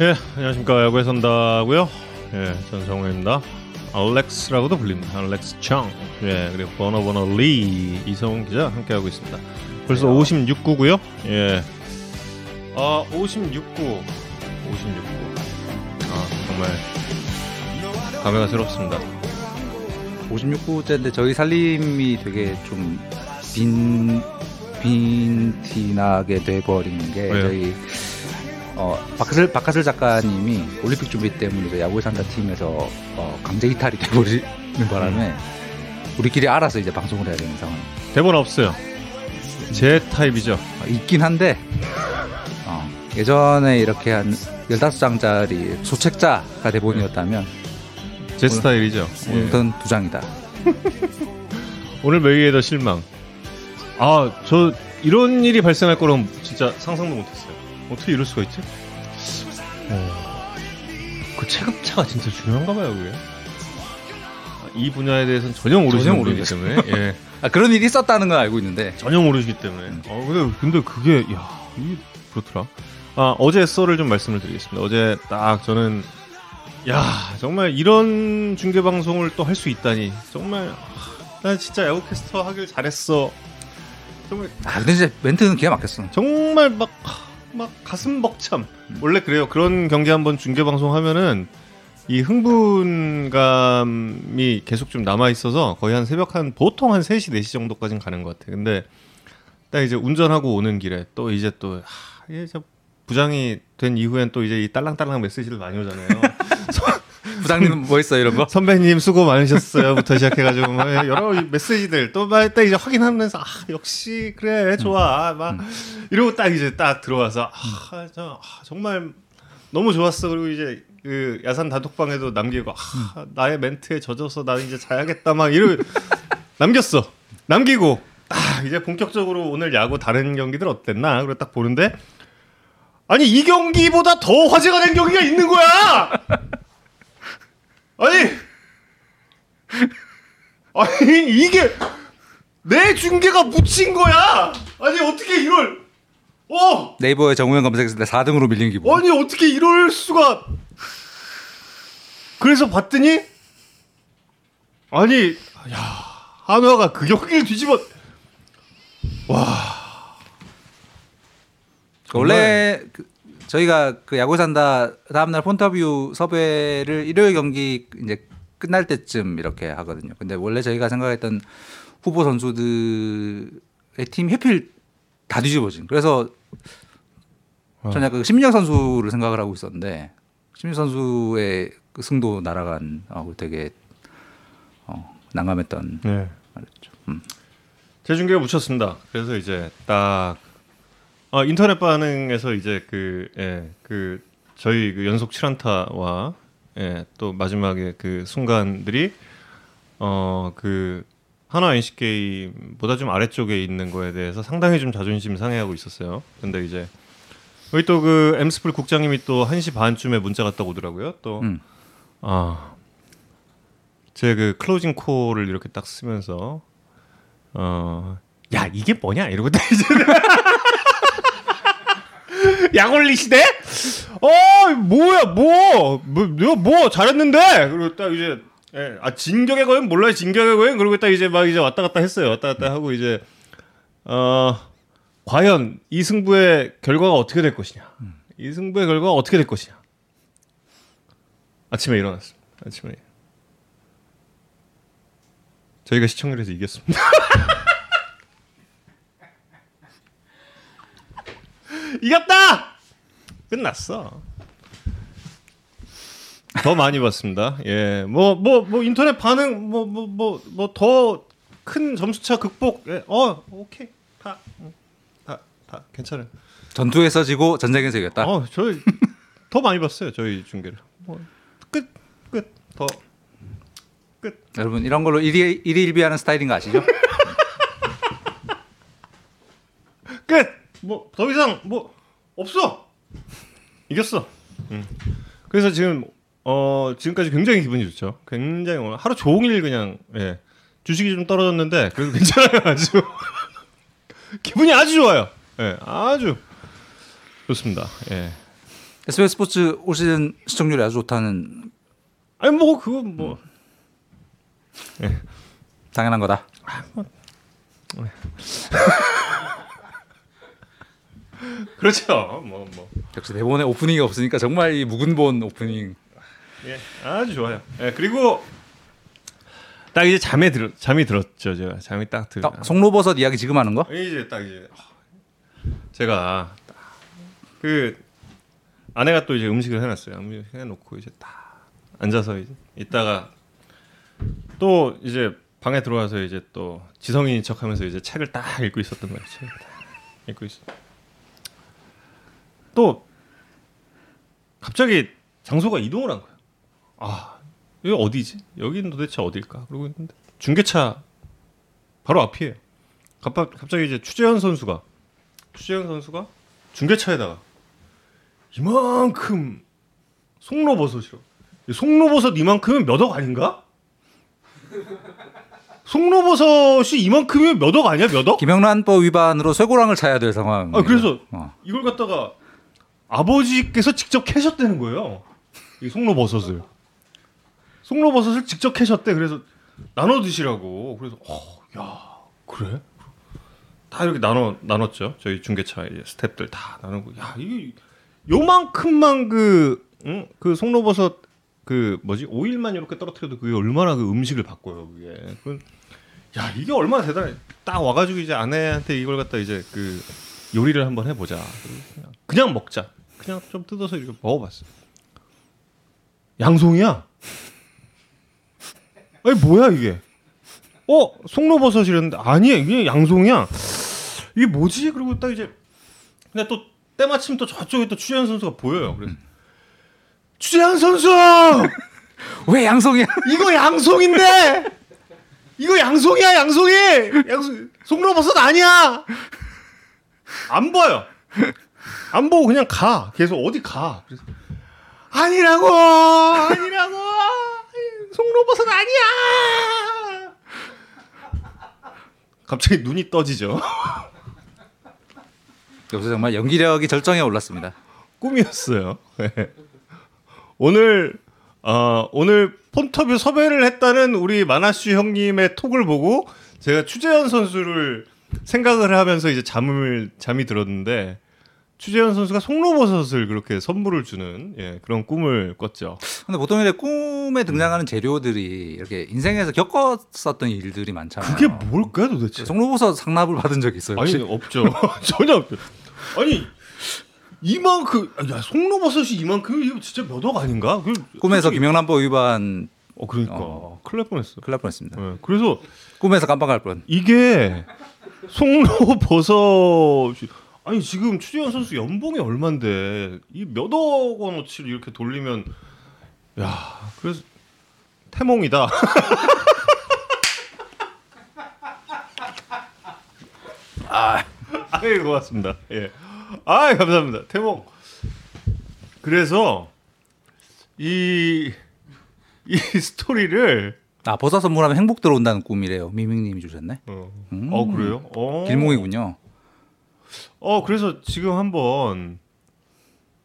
예, 안녕하십니까 야구의 선다고요. 예, 전 정우입니다. 알렉스라고도 불립니다. 알렉스 청. 예, 그리고 버너 버너 리 이성훈 기자 함께하고 있습니다. 벌써 56구고요. 예. 아, 56구. 56구. 아, 정말 감회가 새롭습니다. 56구째인데 저희 살림이 되게 좀 빈, 빈티나게 돼버린 게 왜요? 저희 어, 박하슬, 박하슬 작가님이 올림픽 준비 때문에 야구에 산다 팀에서 어, 강제 이탈이 돼버리는 바람에 우리끼리 알아서 이제 방송을 해야 되는 상황. 대본 없어요. 제 타입이죠. 어, 있긴 한데 어, 예전에 이렇게 한 15장짜리 소책자가 대본이었다면 제 스타일이죠. 예. 오늘은 두 장이다. 오늘 메이웨더 실망. 아, 저 이런 일이 발생할 거라고 진짜 상상도 못했어요. 어떻게 이럴 수가 있지? 어, 그 체급차가 진짜 중요한가 봐요, 그게. 아, 이 분야에 대해서는 전혀 모르시는 전혀 분이기. 때문에 예, 아, 그런 일이 있었다는 건 알고 있는데 전혀 모르시기 때문에. 어, 근데 근데 그게 야, 이게 그렇더라. 아, 어제 썰을 좀 말씀을 드리겠습니다. 어제 딱 저는 야, 정말 이런 중계 방송을 또 할 수 있다니. 정말 아, 나 진짜 야구 캐스터 하길 잘했어. 정말 아 근데 이제 멘트는 기가 막혔어. 정말 막, 막 가슴 벅참. 원래 그래요. 그런 경기 한번 중계 방송 하면은 이 흥분감이 계속 좀 남아 있어서 거의 한 새벽 한 보통 한 3시 4시 정도까지는 가는 것 같아. 근데 딱 이제 운전하고 오는 길에 또 이제 또 하, 저 부장이 된 이후엔 또 이제 이 딸랑딸랑 메시지를 많이 오잖아요. 부장님은 뭐 했어 이런 거? 선배님 수고 많으셨어요.부터 시작해가지고 뭐 여러 메시지들 또 막 딱 이제 확인하면서 아 역시 그래 좋아. 막 이러고 딱 이제 딱 들어와서 아, 저, 아, 정말 너무 좋았어. 그리고 이제 그 야산 단톡방에도 남기고 아, 나의 멘트에 젖어서 나는 이제 자야겠다. 막 이러 남겼어. 남기고 딱 이제 본격적으로 오늘 야구 다른 경기들 어땠나? 그리고 딱 보는데 아니 이 경기보다 더 화제가 된 경기가 있는 거야. 아니, 아니 이게 내 중계가 묻힌 거야. 아니 어떻게 이걸? 어, 네이버에 정우영 검색했을 때 4등으로 밀린 기분. 아니 어떻게 이럴 수가? 그래서 봤더니 아니, 야 한화가 그 경기를 뒤집어. 원래 그, 저희가 그 야구 산다 다음날 폰터뷰 섭외를 일요일 경기 이제 끝날 때쯤 이렇게 하거든요. 근데 원래 저희가 생각했던 후보 선수들의 팀 해필 다 뒤집어진. 그래서 저는 약간 심리학 선수를 생각을 하고 있었는데 심리 선수의 그 승도 날아간 어, 되게 어, 난감했던 네. 말이었죠. 음. 재중계가 묻혔습니다. 그래서 이제 딱 아, 인터넷 반응에서 이제 그, 예, 그 저희 그 연속 7안타와 예, 또 마지막에 그 순간들이 어 그 하나 NC 게임보다 좀 아래쪽에 있는 거에 대해서 상당히 좀 자존심 상해하고 있었어요. 근데 이제 여기 또 그 엠스플 국장님이 또 1시 반쯤에 문자가 딱 오더라고요. 또 음. 아, 제 그 closing call을 이렇게 딱 쓰면서 어, 야 이게 뭐냐 이러고 딱 이제 약올리 시대? 어 뭐야 뭐, 뭐 내가 뭐 잘했는데? 그리고 딱 이제 예, 아 진격의 거인 몰라요 진격의 거인 그리고 딱 이제 막 이제 왔다 갔다 했어요. 왔다 갔다 하고 이제 어 과연 이 승부의 결과가 어떻게 될 것이냐? 이 승부의 결과가 어떻게 될 것이냐? 아침에 일어났습니다. 아침에. 저희가 시청률에서 이겼습니다. 이겼다! 끝났어. 더 많이 봤습니다. 예, 뭐, 뭐, 뭐, 인터넷 반응, 뭐, 뭐, 뭐, 뭐, 더 큰 점수차 극복, 예, 어, 오케이. 다, 음, 다, 다, 괜찮아요. 전투에서 지고 전쟁에서 이겼다. 어, 저희 더 많이 봤어요, 저희 중계를. 뭐, 끝, 끝, 더. 여러분 이런 걸로 일일 일일비하는 스타일인 거 아시죠? 끝. 뭐 더 이상 뭐 없어. 이겼어. 음. 그래서 지금 어 지금까지 굉장히 기분이 좋죠. 굉장히 오늘 하루 종일 그냥 예. 주식이 좀 떨어졌는데 그래도 괜찮아요 아주 기분이 아주 좋아요. 예, 아주 좋습니다. 예. SBS 스포츠 올 시즌 시청률이 아주 좋다는 아니 뭐 그건 뭐 당연한 거다. 그렇죠. 뭐 뭐. 역시 대본에 오프닝이 없으니까 정말 이 묵은본 오프닝. 예, 아주 좋아요. 예, 그리고 딱 이제 잠에 들 잠이 들었죠. 제가 잠이 딱 들. 아, 송로버섯 이야기 지금 하는 거? 이제 딱 이제 제가 딱그 아내가 또 이제 음식을 해놨어요. 음식 해놓고 이제 딱 앉아서 이제 있다가 또 이제 방에 들어와서 이제 또 지성인인 척하면서 이제 책을 딱 읽고 있었던 거예요. 책을 딱 읽고 있어. 또 갑자기 장소가 이동을 한 거예요. 아 여기 어디지? 여기는 도대체 어딜까? 그러고 있는데 중계차 바로 앞이에요. 갑- 갑자기 이제 추재현 선수가 추재현 선수가 중계차에다가 이만큼 송로버섯이요. 송로버섯 이만큼은 몇억 아닌가? 송로버섯이 이만큼이면 몇억 아니야? 몇 억? 김영란법 위반으로 쇠고랑을 차야 될 상황. 아 그래서 어. 이걸 갖다가 아버지께서 직접 캐셨다는 거예요. 이 송로버섯을. 송로버섯을 직접 캐셨대. 그래서 나눠 드시라고. 그래서 어, 야 그래? 다 이렇게 나눠 나눴죠. 저희 중계차 스탭들 다 나누고 야 이게 요만큼만 그, 응? 그 송로버섯 그 뭐지 오일만 이렇게 떨어뜨려도 그게 얼마나 그 음식을 바꿔요 그게. 그, 야 이게 얼마나 대단해. 딱 와 가지고 이제 아내한테 이걸 갖다 이제 그 요리를 한번 해 보자. 그냥, 그냥 먹자. 그냥 좀 뜯어서 이렇게 먹어봤어. 양송이야. 아니 뭐야 이게? 어 송로버섯이랬는데 아니야 이게 양송이야. 이게 뭐지? 그리고 딱 이제 근데 또 때마침 또 저쪽에 또 추재현 선수가 보여요. 그래서 추재현 선수 왜 양송이야? 이거 양송인데 이거 양송이야 양송이 양송 송로버섯 아니야 안 보여 안 보고 그냥 가 계속 어디 가 그래서 아니라고 아니라고 송로버섯 아니야 갑자기 눈이 떠지죠 여기서 정말 연기력이 절정에 올랐습니다. 꿈이었어요. 네. 오늘 어, 오늘 폰터뷰 섭외를 했다는 우리 마나슈 형님의 톡을 보고 제가 추재현 선수를 생각을 하면서 이제 잠을 잠이 들었는데 추재현 선수가 송로버섯을 그렇게 선물을 주는 예, 그런 꿈을 꿨죠. 근데 보통 이제 꿈에 등장하는 재료들이 이렇게 인생에서 겪었었던 일들이 많잖아요. 그게 뭘까요 도대체? 송로버섯 상납을 받은 적 있어요? 아니 혹시? 없죠. 전혀 없죠. 아니 이만큼 야 송로버섯이 이만큼 이거 진짜 몇 억 아닌가? 그, 꿈에서 솔직히- 김영란법 위반 어 그러니까 어. 큰일 날 뻔했어. 큰일 날 뻔했습니다. 예, 그래서 꿈에서 깜빡할 뻔. 이게 송로버섯이 아니 지금 추재현 선수 연봉이 얼만데 이 몇억 원어치를 이렇게 돌리면 야 그래서 태몽이다. 아, 아이 고맙습니다. 예, 아 감사합니다. 태몽. 그래서 이 이 스토리를 아 버섯 선물하면 행복 들어온다는 꿈이래요. 미밍님이 주셨네. 어, 음. 어 그래요? 어. 길몽이군요. 어 그래서 지금 한번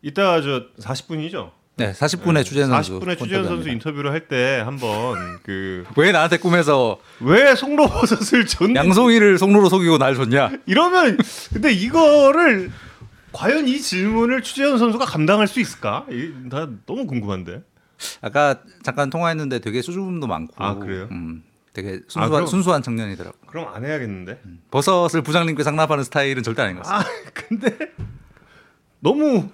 이따가 저 40분이죠? 네, 40분에 추재현 선수. 40분에 추재현 선수. 인터뷰를 할 때 한번 그 왜 나한테 꿈에서 왜 송로버섯을 줬는지 양송이를 송로로 속이고 날 줬냐? 이러면 근데 이거를 과연 이 질문을 추재현 선수가 감당할 수 있을까? 이- 나 너무 궁금한데. 아까 잠깐 통화했는데 되게 수줍음도 많고. 아, 그래요? 음, 되게 아, 순수한, 그럼- 순수한 청년이더라고. 그럼 안 해야겠는데. 버섯을 부장님께 상납하는 스타일은 절대 아닌 것 같습니다. 아 근데 너무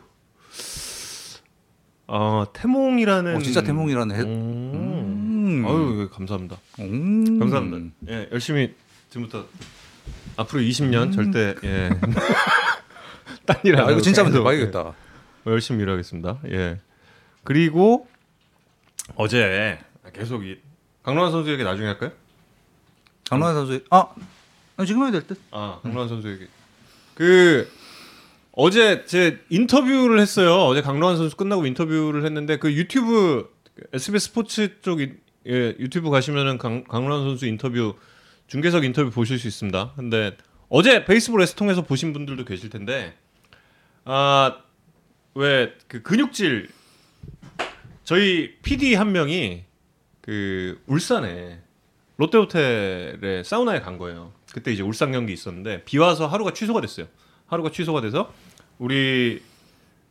어 태몽이라는 어, 진짜 태몽이라는 해. 음. 음. 아유 예, 감사합니다. 음. 감사합니다. 예, 열심히 지금부터 앞으로 20년 절대 예. 딴일 야, 안 이거 진짜 하고 대박이겠다. 예, 열심히 일하겠습니다. 예. 그리고 어제 계속 이 강로환 선수 얘기 나중에 할까요? 장로환 선수 아 아, 지금 해야 될 듯. 아 강로환 선수 얘기. 그 어제 제 인터뷰를 했어요. 어제 강로환 선수 끝나고 인터뷰를 했는데 그 유튜브 SBS 스포츠 쪽 이- 예, 유튜브 가시면은 강, 강로환 선수 인터뷰 중계석 인터뷰 보실 수 있습니다. 근데 어제 베이스볼 통해서 보신 분들도 계실 텐데 아왜 그 근육질 저희 PD 한 명이 그 울산에 롯데호텔에 사우나에 간 거예요. 그때 이제 울산 경기 있었는데 비 와서 하루가 취소가 됐어요. 하루가 취소가 돼서 우리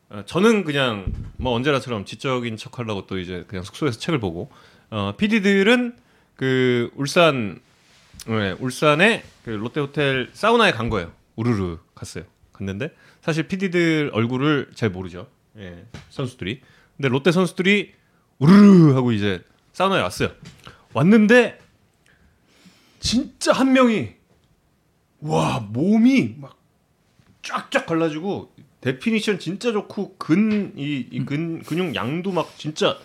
어, 저는 그냥 뭐 언제나처럼 지적인 척 하려고 또 이제 그냥 숙소에서 책을 보고 어, PD들은 그 울산 네, 울산에 그 롯데호텔 사우나에 간 거예요. 우르르 갔어요. 갔는데 사실 PD들 얼굴을 잘 모르죠. 예, 선수들이. 근데 롯데 선수들이 우르르 하고 이제 사우나에 왔어요. 왔는데 진짜 한 명이 와 몸이 막 쫙쫙 갈라지고 definition 진짜 좋고 근 이 근 근육 양도 막 진짜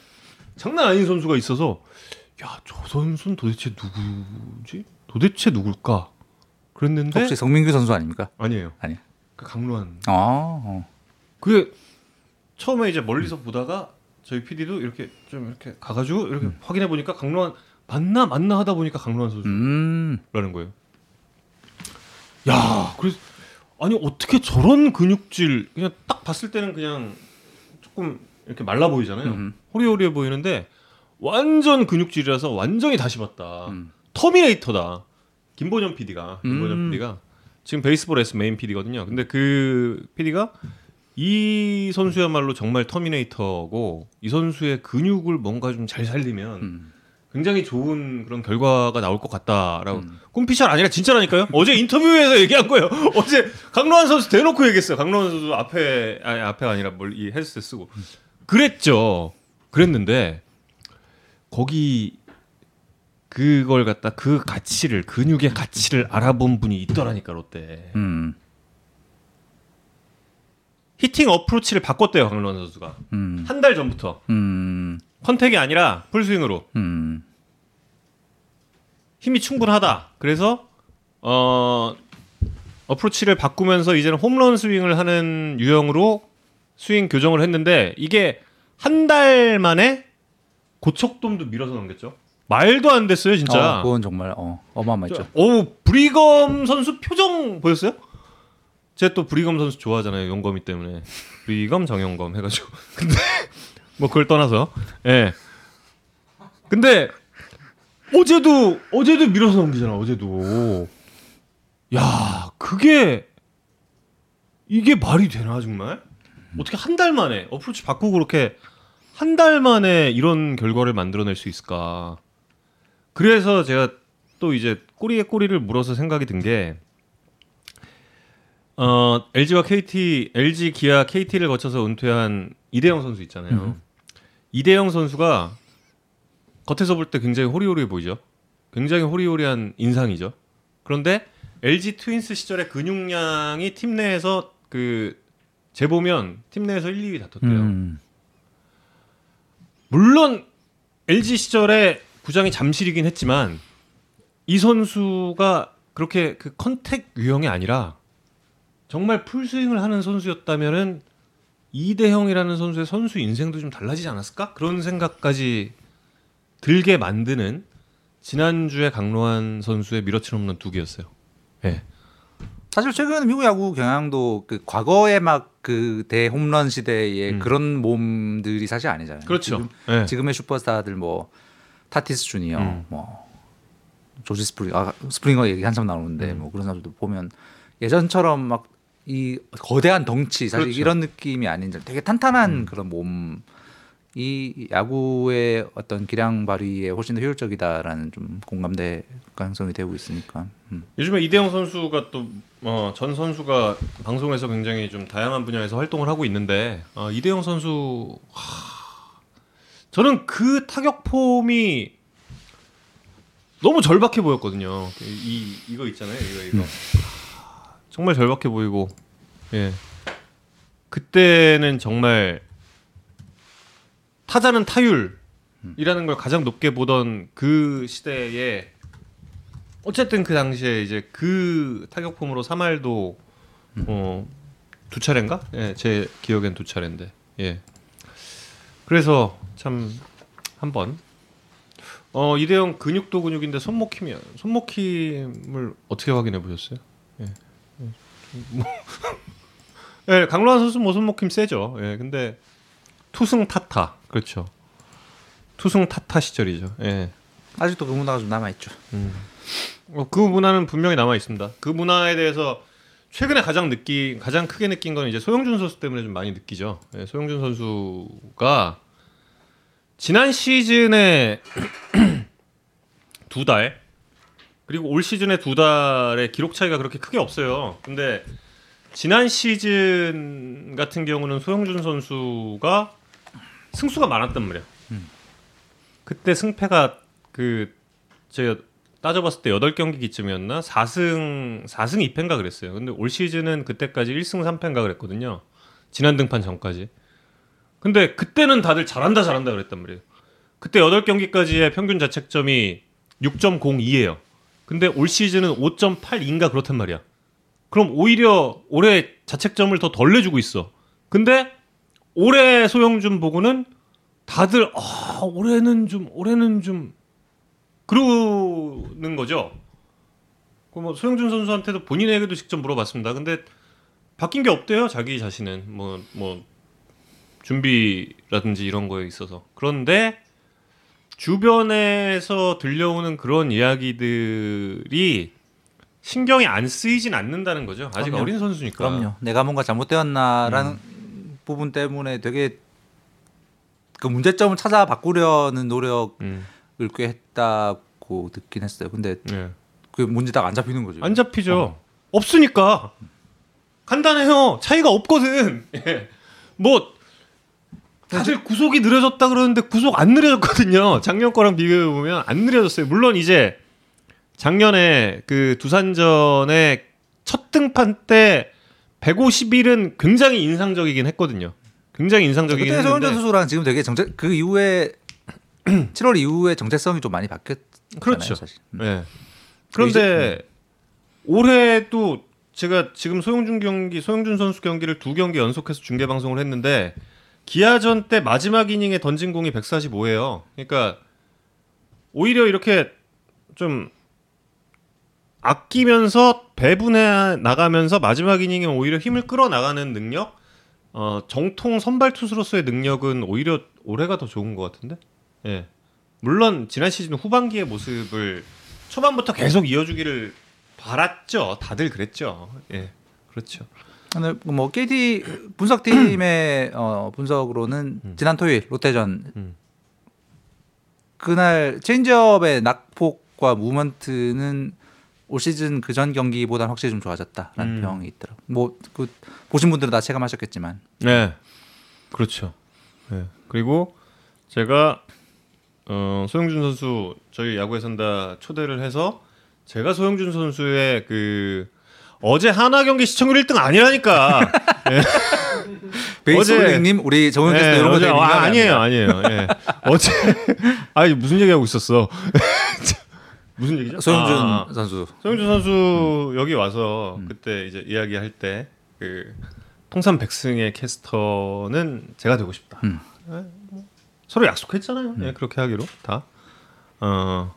장난 아닌 선수가 있어서 야 저 선수는 도대체 누구지? 도대체 누굴까? 그랬는데 혹시 성민규 선수 아닙니까? 아니에요. 아니야. 그 강로한. 아, 어. 그게 처음에 이제 멀리서 보다가 저희 PD도 이렇게 좀 이렇게 가가지고 이렇게 확인해 보니까 강로한 맞나 맞나 하다 보니까 강로한 선수라는 음, 거예요. 야, 그래서 아니 어떻게 저런 근육질 그냥 딱 봤을 때는 그냥 조금 이렇게 말라 보이잖아요. 음. 호리호리해 보이는데 완전 근육질이라서 완전히 다시 봤다. 음. 터미네이터다. 김본현 PD가 음. PD가 지금 베이스볼 S main PD거든요. 근데 그 PD가 이 선수야말로 정말 터미네이터고 이 선수의 근육을 뭔가 좀 잘 살리면 음. 굉장히 좋은 그런 결과가 나올 것 같다라고 음. 꿈피셜 아니라 진짜라니까요. 어제 인터뷰에서 얘기한 거예요. 어제 강로한 선수 대놓고 얘기했어요. 강로한 선수 앞에 아니 앞에 아니라 뭘이 헤드셋 쓰고 그랬죠. 그랬는데 거기 그걸 갖다 그 가치를 근육의 가치를 알아본 분이 있더라니까 롯데 음, 히팅 어프로치를 바꿨대요 강로한 선수가 음, 한달 전부터 음, 컨택이 아니라 풀스윙으로 음, 힘이 충분하다. 그래서 어 어프로치를 바꾸면서 이제는 홈런 스윙을 하는 유형으로 스윙 교정을 했는데 이게 한 달 만에 고척돔도 밀어서 넘겼죠. 말도 안 됐어요, 진짜. 어, 그건 정말 어, 어마어마했죠. 오 브리검 선수 표정 보였어요? 제가 또 브리검 선수 좋아하잖아요, 용검이 때문에. 브리검 정용검 해가지고. 근데 뭐 그걸 떠나서, 예. 근데 어제도 어제도 밀어서 넘기잖아, 어제도. 야, 그게 이게 말이 되나 정말? 어떻게 한 달 만에 어프로치 바꾸고 그렇게 한 달 만에 이런 결과를 만들어낼 수 있을까? 그래서 제가 또 이제 꼬리에 꼬리를 물어서 생각이 든 게 어, LG와 KT, LG, 기아, KT를 거쳐서 은퇴한 이대영 선수 있잖아요. 이대영 선수가 겉에서 볼 때 굉장히 호리호리해 보이죠. 굉장히 호리호리한 인상이죠. 그런데 LG 트윈스 시절에 근육량이 팀 내에서 그 재보면 팀 내에서 1, 2위 다퉜대요. 음, 물론 LG 시절에 구장이 잠실이긴 했지만 이 선수가 그렇게 그 컨택 유형이 아니라 정말 풀스윙을 하는 선수였다면은 이대형이라는 선수의 선수 인생도 좀 달라지지 않았을까? 그런 생각까지 들게 만드는 지난주에 강로한 선수의 밀어치는 홈런 두 개였어요. 예. 사실 최근 미국 야구 경향도 그 과거에 막 그 대홈런 시대의 음. 그런 몸들이 사실 아니잖아요. 그렇죠. 지금, 예. 지금의 슈퍼스타들 뭐 타티스 주니어, 음. 뭐 조지 스프링, 아, 스프링어 얘기 한참 나오는데 음. 뭐 그런 사람들도 보면 예전처럼 막 이 거대한 덩치 사실 그렇죠. 이런 느낌이 아닌 되게 탄탄한 음. 그런 몸. 이 야구의 어떤 기량 발휘에 훨씬 더 효율적이다라는 좀 공감대 가능성이 되고 있으니까. 음. 요즘에 이대영 선수가 또 어, 전 선수가 방송에서 굉장히 좀 다양한 분야에서 활동을 하고 있는데 어, 이대영 선수 하, 저는 그 타격 폼이 너무 절박해 보였거든요. 이 이거 있잖아요, 이거 이거 하, 정말 절박해 보이고 예 그때는 정말 타자는 타율이라는 걸 가장 높게 보던 그 시대에 어쨌든 그 당시에 이제 그 타격폼으로 3할도 어, 두 차례인가? 예, 제 기억엔 두 차례인데. 예. 그래서 참 한번 어 이대형 근육도 근육인데 손목 힘이 손목 힘을 어떻게 확인해 보셨어요? 예. 예. 뭐, 예, 강로한 선수 뭐 손목힘 세죠. 예, 근데 투승 타타 그렇죠. 투승 타타 시절이죠. 예. 아직도 그 문화가 좀 남아 있죠. 어, 그 문화는 분명히 남아 있습니다. 그 문화에 대해서 최근에 가장 느끼 가장 크게 느낀 건 이제 소영준 선수 때문에 좀 많이 느끼죠. 예, 소영준 선수가 지난 시즌에 두 달 그리고 올 시즌에 두 달의 기록 차이가 그렇게 크게 없어요. 근데 지난 시즌 같은 경우는 소영준 선수가 승수가 많았단 말이야. 그때 승패가 그 제가 따져봤을 때 8경기 기쯤이었나? 4승 4승 2패인가 그랬어요. 근데 올 시즌은 그때까지 1승 3패인가 그랬거든요. 지난 등판 전까지. 근데 그때는 다들 잘한다 잘한다 그랬단 말이에요. 그때 8경기까지의 평균 자책점이 6.02예요. 근데 올 시즌은 5.82인가 그렇단 말이야. 그럼 오히려 올해 자책점을 더 덜 내주고 있어. 근데 올해 소영준 보고는 다들 아 올해는 좀 올해는 좀 그러는 거죠. 그뭐 소영준 선수한테도 본인에게도 직접 물어봤습니다. 근데 바뀐 게 없대요. 자기 자신은 뭐뭐 준비라든지 이런 거에 있어서 그런데 주변에서 들려오는 그런 이야기들이 신경이 안 쓰이진 않는다는 거죠. 아직 그럼요. 어린 선수니까. 그럼요. 내가 뭔가 잘못되었나라는 음. 부분 때문에 되게 그 문제점을 찾아 바꾸려는 노력을 음. 꽤 했다고 듣긴 했어요. 근데 네. 그 문제 딱 안 잡히는 거죠. 안 잡히죠. 없으니까 간단해요. 차이가 없거든. 예. 뭐 다들 구속이 느려졌다 그러는데 구속 안 느려졌거든요. 작년 거랑 비교해 보면 안 느려졌어요. 물론 이제 작년에 그 두산전에 첫 등판 때 150일은 굉장히 인상적이긴 했거든요. 굉장히 인상적이긴 그때 했는데 선수랑 지금 되게 정책 그 이후에 7월 이후에 정체성이 좀 많이 바뀌었잖아요. 그렇죠. 사실. 네. 그런데 올해도 제가 지금 소영준 경기, 소영준 선수 경기를 두 경기 연속해서 중계 방송을 했는데 기아전 때 마지막 이닝에 던진 공이 145예요. 그러니까 오히려 이렇게 좀 아끼면서 배분해 나가면서 마지막 이닝에 오히려 힘을 끌어 나가는 능력, 어, 정통 선발 투수로서의 능력은 오히려 올해가 더 좋은 것 같은데. 예. 물론 지난 시즌 후반기의 모습을 초반부터 계속 이어주기를 바랐죠. 다들 그랬죠. 예, 그렇죠. 오늘 뭐 KT 분석팀의 어, 분석으로는 음. 지난 토요일 롯데전 음. 그날 체인지업의 낙폭과 무먼트는 올 시즌 그 전 경기보다는 확실히 좀 좋아졌다라는 음. 평이 있더라고. 뭐그 보신 분들은 다 체감하셨겠지만 네, 그렇죠. 네. 그리고 제가 어, 소영준 선수 저희 야구에 선다 초대를 해서 제가 소영준 선수의 그 어제 하나 경기 시청률 1등 아니라니까. 베이스볼링님 우리 정현 캐스터 이런 거 어제- 되게 아, 아니에요. 아니에요. 예. 어제 아니 무슨 얘기하고 있었어? 무슨 얘기죠? 소영준 아, 아. 선수 소영준 선수 음. 여기 와서 그때 이제 이야기할 때 그 통산 백승의 캐스터는 제가 되고 싶다. 음. 예, 뭐 서로 약속했잖아요. 예, 그렇게 하기로 다. 어,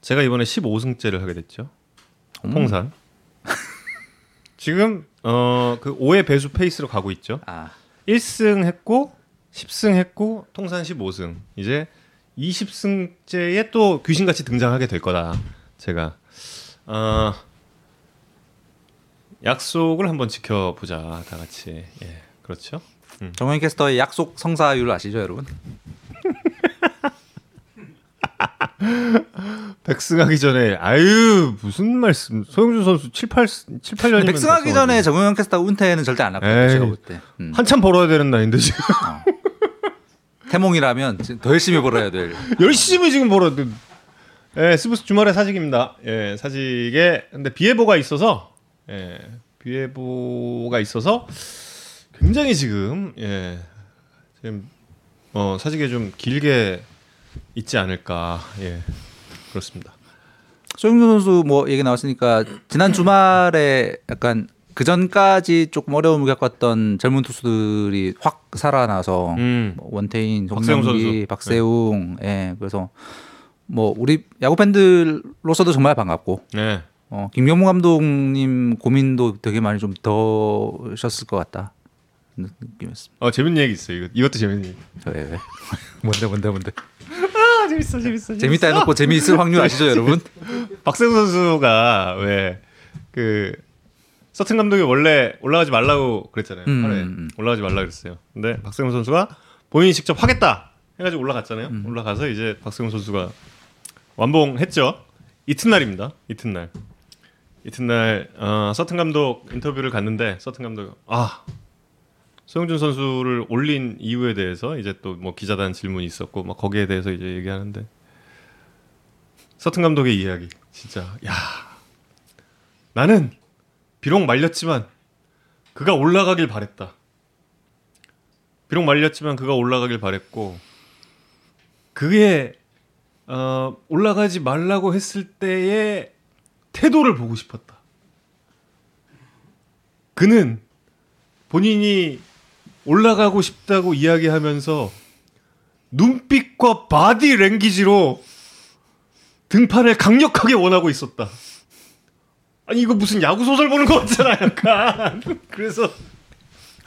제가 이번에 15승째를 하게 됐죠. 음. 통산. 지금 어그 5의 배수 페이스로 가고 있죠. 아 1승 했고 10승 했고 통산 15승. 이제 20승째에 또 귀신같이 등장하게 될 거다. 제가 어, 약속을 한번 지켜보자 다 같이. 예, 그렇죠. 정현 캐스터의 약속 성사율 아시죠 여러분? 백승하기 전에 아유 무슨 말씀 소영준 선수 7, 8, 7 8년이면 백승하기 전에 정현 캐스터 은퇴는 절대 안 에이. 제가 볼 때. 음. 한참 벌어야 되는 나이인데 지금 태몽이라면 지금 더 열심히 벌어야 될. 열심히 지금 벌어야 돼. 예, 스브스 주말에 사직입니다. 예, 사직에 근데 비예보가 있어서 예, 비예보가 있어서 굉장히 지금 예, 지금 어, 사직에 좀 길게 있지 않을까. 예. 그렇습니다. 소영준 선수 뭐 얘기 나왔으니까 지난 주말에 약간 그 전까지 조금 어려움을 겪었던 젊은 투수들이 확 살아나서 음. 뭐 원태인, 송명기. 박세웅, 예 그래서 뭐 우리 야구 팬들로서도 정말 반갑고 네. 어, 김경무 감독님 고민도 되게 많이 좀 더셨을 것 같다 느낌이었습니다. 어 재밌는 얘기 있어요. 이거, 이것도 재밌는 얘기. 왜 왜? 뭔데 뭔데 뭔데? 아 재밌어 재밌어. 재밌다 해놓고 재미있을 확률 아시죠 여러분? 박세웅 선수가 왜 그 서튼 감독이 원래 올라가지 말라고 그랬잖아요. 음, 8회 음, 음. 올라가지 말라 그랬어요. 근데 박세웅 선수가 본인이 직접 하겠다 해가지고 올라갔잖아요. 음. 올라가서 이제 박세웅 선수가 완봉했죠. 이튿날입니다. 이튿날. 이튿날 어, 서튼 감독 인터뷰를 갔는데 서튼 감독 아 소영준 선수를 올린 이유에 대해서 이제 또 뭐 기자단 질문이 있었고 막 거기에 대해서 이제 얘기하는데 서튼 감독의 이야기 진짜 야 나는 비록 말렸지만 그가 올라가길 바랬다. 비록 말렸지만 그가 올라가길 바랬고 그게 어, 올라가지 말라고 했을 때의 태도를 보고 싶었다. 그는 본인이 올라가고 싶다고 이야기하면서 눈빛과 바디 랭귀지로 등판을 강력하게 원하고 있었다. 아니 이거 무슨 야구 소설 보는 거 같잖아 약간. 그래서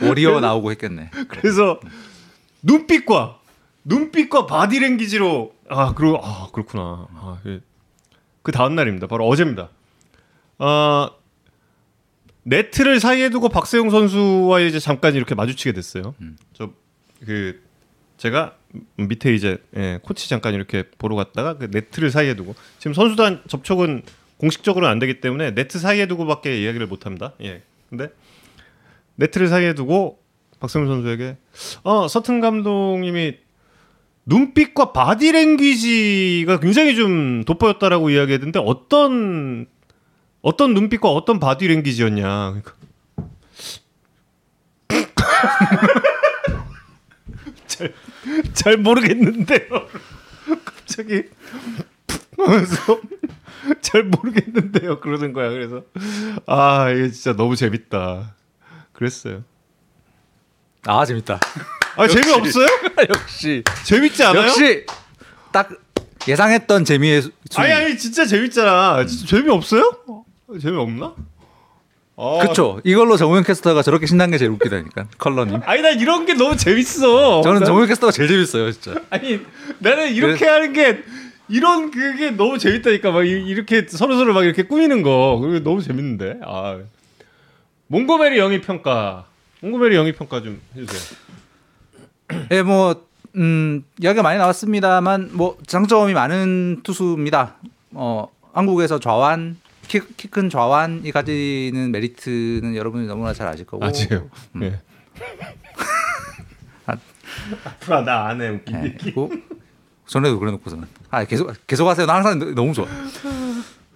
warrior 나오고 했겠네. 그래서 눈빛과 눈빛과 바디 랭귀지로 아 그리고 아 그렇구나. 아, 예. 그 다음 날입니다. 바로 어제입니다. 아 네트를 사이에 두고 박세웅 선수와 이제 잠깐 이렇게 마주치게 됐어요. 저그 제가 밑에 이제 예, 코치 잠깐 이렇게 보러 갔다가 그 네트를 사이에 두고 지금 선수단 접촉은 공식적으로는 안 되기 때문에 네트 사이에 두고밖에 이야기를 못 합니다. 예. 근데 네트를 사이에 두고 박세웅 선수에게 어 서튼 감독님이 눈빛과 바디 랭귀지가 굉장히 좀 돋보였다라고 이야기했는데 어떤 어떤 눈빛과 어떤 바디 랭귀지였냐. 그러니까 잘, 잘 모르겠는데요. 갑자기 하면서 잘 모르겠는데요. 그러는 거야. 그래서 아 이게 진짜 너무 재밌다. 그랬어요. 아 재밌다. 아 재미 없어요? 역시 재밌지 않아요? 역시 딱 예상했던 재미의 수-. 아니 아니 진짜 재밌잖아. 진짜 재미 없어요? 재미 없나? 아, 그쵸. 이걸로 정우영 캐스터가 저렇게 신난 게 제일 웃기다니까. 컬러님. 아니 나 이런 게 너무 재밌어. 저는 난- 정우영 캐스터가 제일 재밌어요, 진짜. 아니 나는 이렇게 하는 게 이런 그게 너무 재밌다니까 막 이- 이렇게 서로 서로 막 이렇게 꾸미는 거 그게 너무 재밌는데. 아 몽고메리 영입 평가. 몽고메리 영입 평가 좀 해주세요. 예, 뭐 음, 이야기가 많이 나왔습니다만 뭐 장점이 많은 투수입니다. 어, 한국에서 좌완 키큰 좌완이 가지는 메리트는 여러분이 너무나 잘 아실 거고. 아지요. 예. 음. 아. 앞으로 나 안 해. 웃긴 예, 얘기. 그리고 전에도 그래놓고서는 아 계속 계속 하세요. 나 항상 너- 너무 좋아.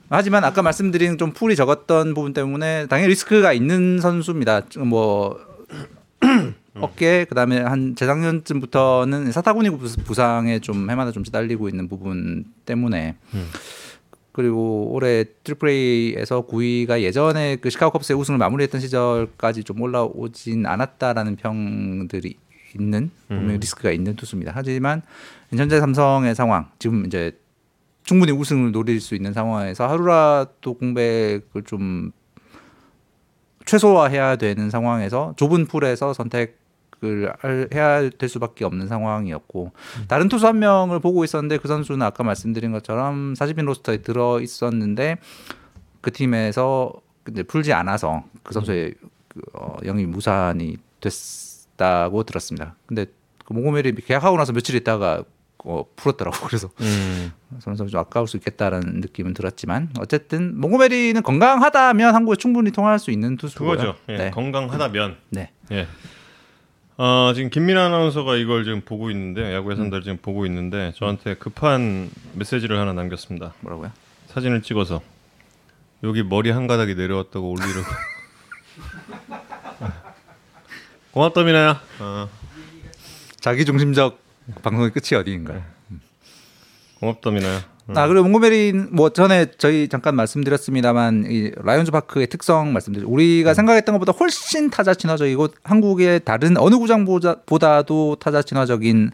하지만 아까 말씀드린 좀 풀이 적었던 부분 때문에 당연히 리스크가 있는 선수입니다. 뭐 어깨 그다음에 한 재작년쯤부터는 사타구니 부- 부상에 좀 해마다 좀 시달리고 있는 부분 때문에 그리고 올해 트리플 A에서 구위가 예전에 그 시카고 컵스의 우승을 마무리했던 시절까지 좀 올라오진 않았다라는 평들이 있는 분명히 리스크가 있는 투수입니다. 하지만 현재 삼성의 상황 지금 이제 충분히 우승을 노릴 수 있는 상황에서 하루라도 공백을 좀 최소화해야 되는 상황에서 좁은 풀에서 선택 을 할- 해야 될 수밖에 없는 상황이었고 다른 투수 한 명을 보고 있었는데 그 선수는 아까 말씀드린 것처럼 40인 로스터에 들어 있었는데 그 팀에서 이제 풀지 않아서 그 선수의 그, 어, 영입 무산이 됐다고 들었습니다. 근데 그 모고메리 계약하고 나서 며칠 있다가 어, 풀었더라고. 그래서 음. 선수 좀 아까울 수 있겠다라는 느낌은 들었지만 어쨌든 몽고메리는 건강하다면 한국에 충분히 통할 수 있는 투수고요. 그거죠. 예, 네. 건강하다면. 네. 예. 어, 지금 김민아 아나운서가 이걸 지금 보고 있는데 야구의 산다를 지금 보고 있는데 저한테 급한 메시지를 하나 남겼습니다. 뭐라고요? 사진을 찍어서 여기 머리 한 가닥이 내려왔다고 올리려고. 고맙다 민아야. 어, 자기 중심적 방송의 끝이 어디인가요? 고맙다 민아야. 아 그리고 몽고메리 뭐 전에 저희 잠깐 말씀드렸습니다만 이 라이온즈 파크의 특성 말씀드렸죠. 우리가 생각했던 것보다 훨씬 타자 친화적이고 한국의 다른 어느 구장보다도 타자 친화적인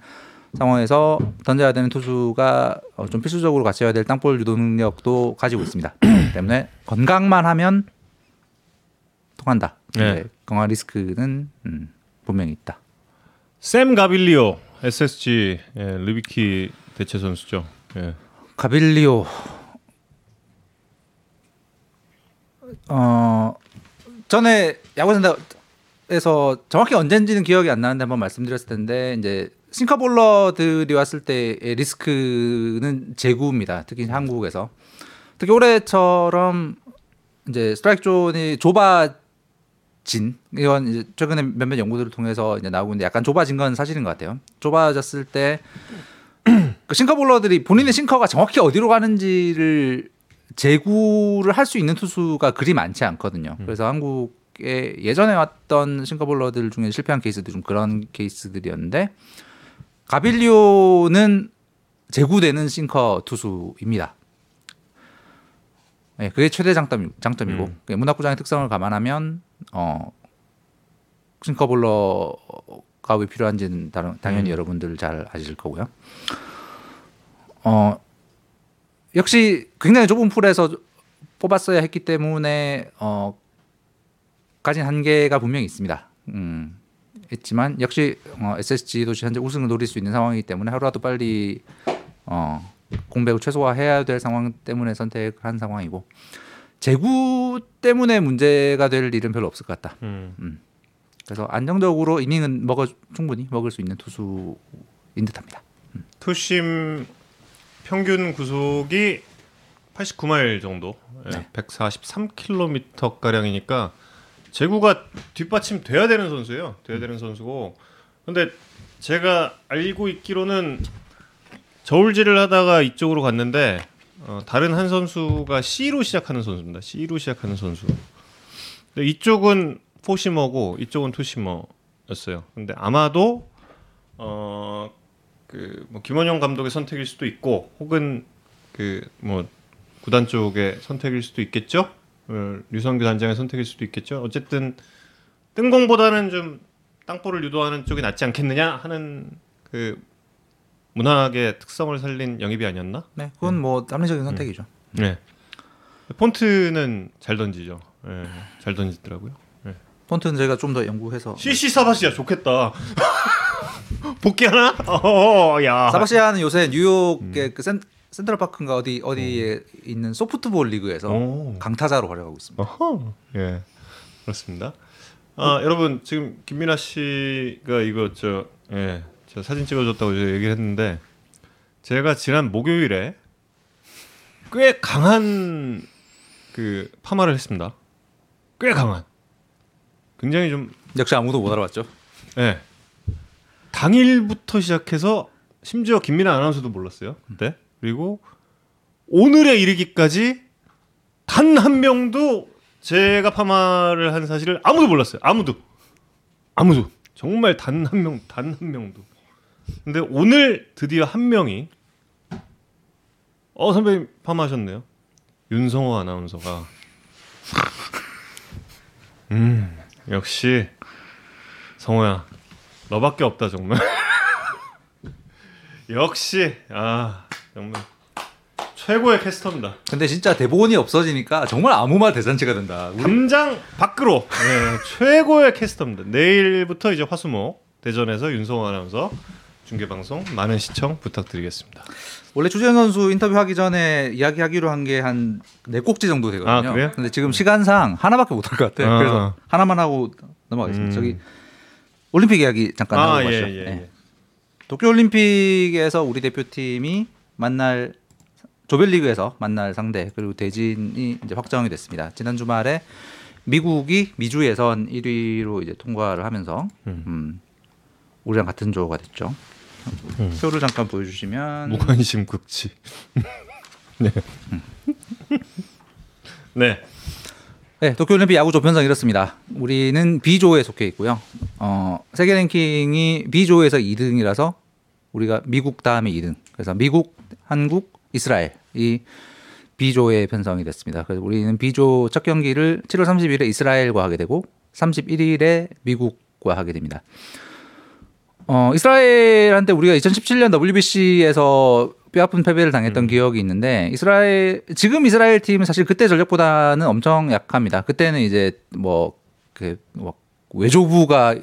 상황에서 던져야 되는 투수가 어, 좀 필수적으로 갖춰야 될 땅볼 유도 능력도 가지고 있습니다. 때문에 건강만 하면 통한다. 네. 네. 건강 리스크는 음, 분명히 있다. 샘 가빌리오 SSG 예, 르비키 대체 선수죠. 예. 가빌리오 어 전에 야구센터에서 정확히 언젠지는 기억이 안 나는데 한번 말씀드렸을 텐데 이제 싱커볼러들이 왔을 때의 리스크는 제구입니다. 특히 한국에서 특히 올해처럼 이제 스트라이크 존이 좁아진 이건 이제 최근에 몇몇 연구들을 통해서 이제 나오고 있는데 약간 좁아진 건 사실인 것 같아요. 좁아졌을 때 그 sinkerballer들이 본인의 싱커가 정확히 어디로 가는지를 제구를 할 수 있는 투수가 그리 많지 않거든요. 그래서 한국에 예전에 왔던 sinkerballer들 중에 실패한 케이스도 좀 그런 케이스들이었는데 가빌리오는 제구되는 싱커 투수입니다. 네, 그게 최대 장점 장점이고 음. 그 문학구장의 특성을 감안하면 어 싱커볼러 가 왜 필요한지는 다른- 당연히 음. 여러분들 잘 아실 거고요. 어 역시 굉장히 좁은 풀에서 뽑았어야 했기 때문에 어 가진 한계가 분명히 있습니다. 음. 있지만 역시 어, SSG 도시 현재 우승을 노릴 수 있는 상황이기 때문에 하루라도 빨리 어, 공백을 최소화해야 될 상황 때문에 선택한 상황이고 재구 때문에 문제가 될 일은 별로 없을 것 같다. 음. 그래서 안정적으로 이닝은 먹어 충분히 먹을 수 있는 투수인 듯합니다. 투심 평균 구속이 89마일 정도, 예, 네. 143km 가량이니까 제구가 뒷받침 돼야 되는 선수예요. 돼야 되는 선수고. 근데 제가 알고 있기로는 저울질을 하다가 이쪽으로 갔는데 어, 다른 한 선수가 C로 시작하는 선수입니다. C로 시작하는 선수. 근데 이쪽은 포시머고 이쪽은 투시머였어요. 근데 아마도 어 그뭐 김원영 감독의 선택일 수도 있고 혹은 그 뭐 구단 쪽의 선택일 수도 있겠죠. 어, 류성규 단장의 선택일 수도 있겠죠. 어쨌든 뜬공보다는 좀 땅볼을 유도하는 쪽이 낫지 않겠느냐 하는 그 문학의 특성을 살린 영입이 아니었나? 네, 그건 뭐 합리적인 선택이죠. 네. 폰트는 잘 던지죠. 예, 잘 던지더라고요. 예. 폰트는 저희가 좀 더 연구해서 CC 사바시야 좋겠다. 복귀하나? 어, 야. 사바시아는 요새 뉴욕의 그 센, 센트럴 파크인가 어디 어디에 있는 소프트볼 리그에서 오. 강타자로 활약하고 있습니다. 어허. 예. 그렇습니다. 아, 여러분 지금 김민아 씨가 이거 저 예. 저 사진 찍어 줬다고 얘기를 했는데 제가 지난 목요일에 꽤 강한 그 파마를 했습니다. 꽤 강한. 굉장히 좀 역시 아무도 못 알아봤죠. 예. 당일부터 시작해서 심지어 김민아 아나운서도 몰랐어요. 그때. 그리고 오늘에 이르기까지 단 한 명도 제가 파마를 한 사실을 아무도 몰랐어요. 아무도. 아무도. 정말 단 한 명, 단 한 명도. 근데 오늘 드디어 한 명이 어 선배님 파마하셨네요. 윤성호 아나운서가 음 역시 성호야 너밖에 없다 정말. 역시 아 정말 최고의 캐스터입니다. 근데 진짜 대본이 없어지니까 정말 아무 말 대잔치가 된다. 우리 당장 밖으로 네, 최고의 캐스터입니다. 내일부터 이제 화수목 대전에서 윤성호 아나운서 중계 방송 많은 시청 부탁드리겠습니다 원래 주재현 선수 인터뷰하기 전에 이야기하기로 한 게 한 네 꼭지 정도 되거든요. 아? 근데 지금 시간상 하나밖에 못 할 것 같아요. 아. 그래서 하나만 하고 넘어가겠습니다. 음. 저기 올림픽 이야기 잠깐 하고 아, 가죠. 예, 예, 네. 예. 도쿄 올림픽에서 우리 대표팀이 만날 조별리그에서 만날 상대 그리고 대진이 이제 확정이 됐습니다. 지난 주말에 미국이 미주 예선 1위로 이제 통과를 하면서 음. 음, 우리랑 같은 조가 됐죠. 음. 표를 잠깐 보여주시면 무관심 극치. 네. 네. 네, 도쿄올림픽 야구 조편성 이렇습니다. 우리는 B조에 속해 있고요. 어, 세계 랭킹이 B조에서 2등이라서 우리가 미국 다음에 2등. 그래서 미국, 한국, 이스라엘 이 B조에 편성이 됐습니다. 그래서 우리는 B조 첫 경기를 7월 30일에 이스라엘과 하게 되고 31일에 미국과 하게 됩니다. 어, 이스라엘한테 우리가 2017년 WBC에서 뼈아픈 패배를 당했던 음. 기억이 있는데 이스라엘 지금 이스라엘 팀은 사실 그때 전력보다는 엄청 약합니다. 그때는 이제 뭐그 뭐 외조부가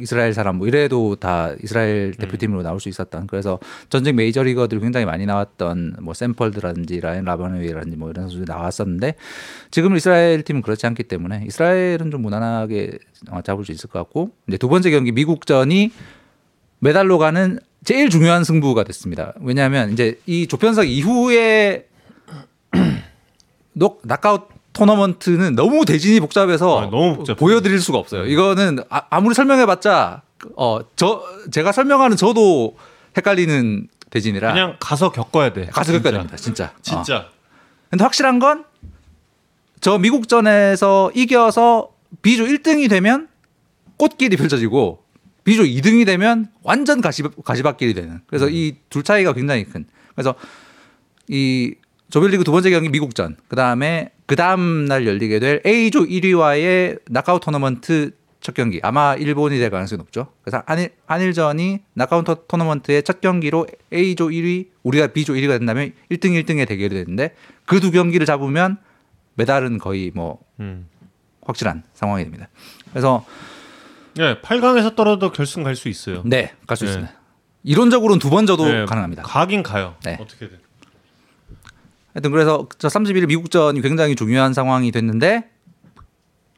이스라엘 사람 뭐 이래도 다 이스라엘 대표팀으로 나올 수 있었던 그래서 전직 메이저리거들 굉장히 많이 나왔던 뭐 샘펄드라든지 라인 라바노이라든지 뭐 이런 선수들이 나왔었는데 지금 이스라엘 팀은 그렇지 않기 때문에 이스라엘은 좀 무난하게 어, 잡을 수 있을 것 같고 이제 두 번째 경기 미국전이 메달로 가는 제일 중요한 승부가 됐습니다. 왜냐하면 이제 이 조편석 이후에 녹 낙아웃 토너먼트는 너무 대진이 복잡해서 아, 너무. 보여드릴 수가 없어요. 이거는 아, 무리 설명해봤자 어 저 제가 설명하는 저도 헷갈리는 대진이라 그냥 가서 겪어야 돼. 가서 진짜. 겪어야 됩니다. 진짜. 어. 진짜. 근데 확실한 건 저 미국전에서 이겨서 비조 1등이 되면 꽃길이 펼쳐지고 비조 2등이 되면 완전 가시, 가시밭길이 되는. 그래서 이둘 차이가 굉장히 큰. 그래서 이 조별리그 두 번째 경기 미국전, 그 다음에 그 다음 날 열리게 될 A조 1위와의 낙아웃 토너먼트 첫 경기. 아마 일본이 될 가능성이 높죠. 그래서 한일, 한일전이 토- 토너먼트의 첫 경기로 A조 1위, 우리가 B조 1위가 된다면 1등 1등의 대결이 되는데 그 두 경기를 잡으면 메달은 거의 뭐 음. 확실한 상황이 됩니다. 그래서 네, 8강에서 떨어도 결승 갈 수 있어요. 네, 갈수 네. 있습니다. 이론적으로는 두 번 져도 네, 가능합니다. 가긴 가요. 네. 어떻게든. 하여튼 그래서 저 31일 미국전이 굉장히 중요한 상황이 됐는데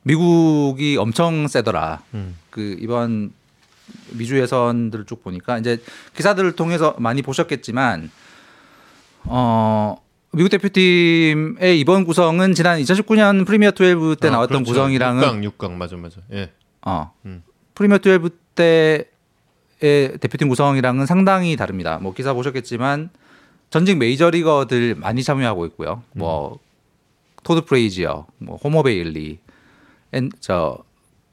미국이 엄청 세더라. 음. 그 이번 미주 예선들을 쭉 보니까 이제 기사들을 통해서 많이 보셨겠지만 어 미국 대표팀의 이번 구성은 지난 2019년 프리미어 12때 아, 나왔던 그렇죠. 구성이랑은 6강, 6강 맞아 맞아. 예. 어. 음. 프리미어 12 때의 대표팀 구성이랑은 상당히 다릅니다. 뭐 기사 보셨겠지만 전직 메이저리거들 많이 참여하고 있고요. 뭐 토드 프레이지어, 뭐 호머 베일리, 엔, 저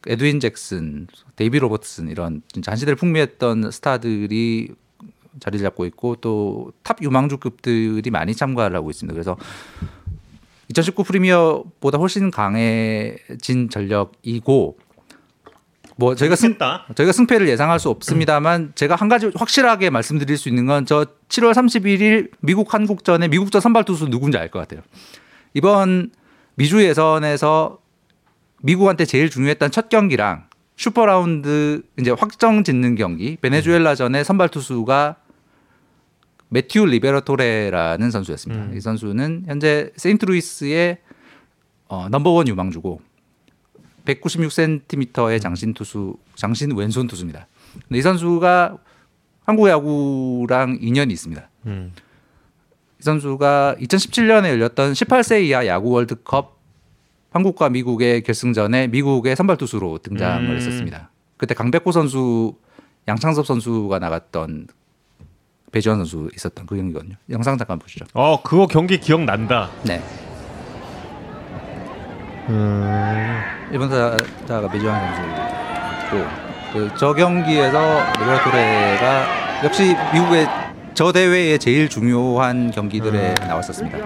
에드윈 잭슨, 데이비드 로버트슨 이런 진짜 한 시대를 풍미했던 스타들이 자리를 잡고 있고 또 탑 유망주급들이 많이 참가를 하고 있습니다. 그래서 2019 프리미어보다 훨씬 강해진 전력이고 뭐 저희가 승 했다. 저희가 승패를 예상할 수 없습니다만 제가 한 가지 확실하게 말씀드릴 수 있는 건 저 7월 31일 미국 한국전에 미국전 선발 투수 누군지 알 것 같아요. 이번 미주 예선에서 미국한테 제일 중요했던 첫 경기랑 슈퍼 라운드 이제 확정 짓는 경기 베네수엘라전의 선발 투수가 매튜 리베라토레라는 선수였습니다. 음. 이 선수는 현재 세인트루이스의 어, 넘버원 유망주고 196cm의 장신 투수, 장신 왼손 투수입니다. 근데 이 선수가 한국 야구랑 인연이 있습니다. 음. 이 선수가 2017년에 열렸던 18세 이하 야구 월드컵 한국과 미국의 결승전에 미국의 선발 투수로 등장을 음. 했었습니다. 그때 강백호 선수, 양창섭 선수가 나갔던 배지원 선수 있었던 그 경기거든요. 영상 잠깐 보시죠. 어, 그거 경기 기억 난다. 네. 음. 일본 타자가 배지원 선수고 그저 경기에서 리베라 토레가 역시 미국의 저 대회의 제일 중요한 경기들에 나왔었습니다.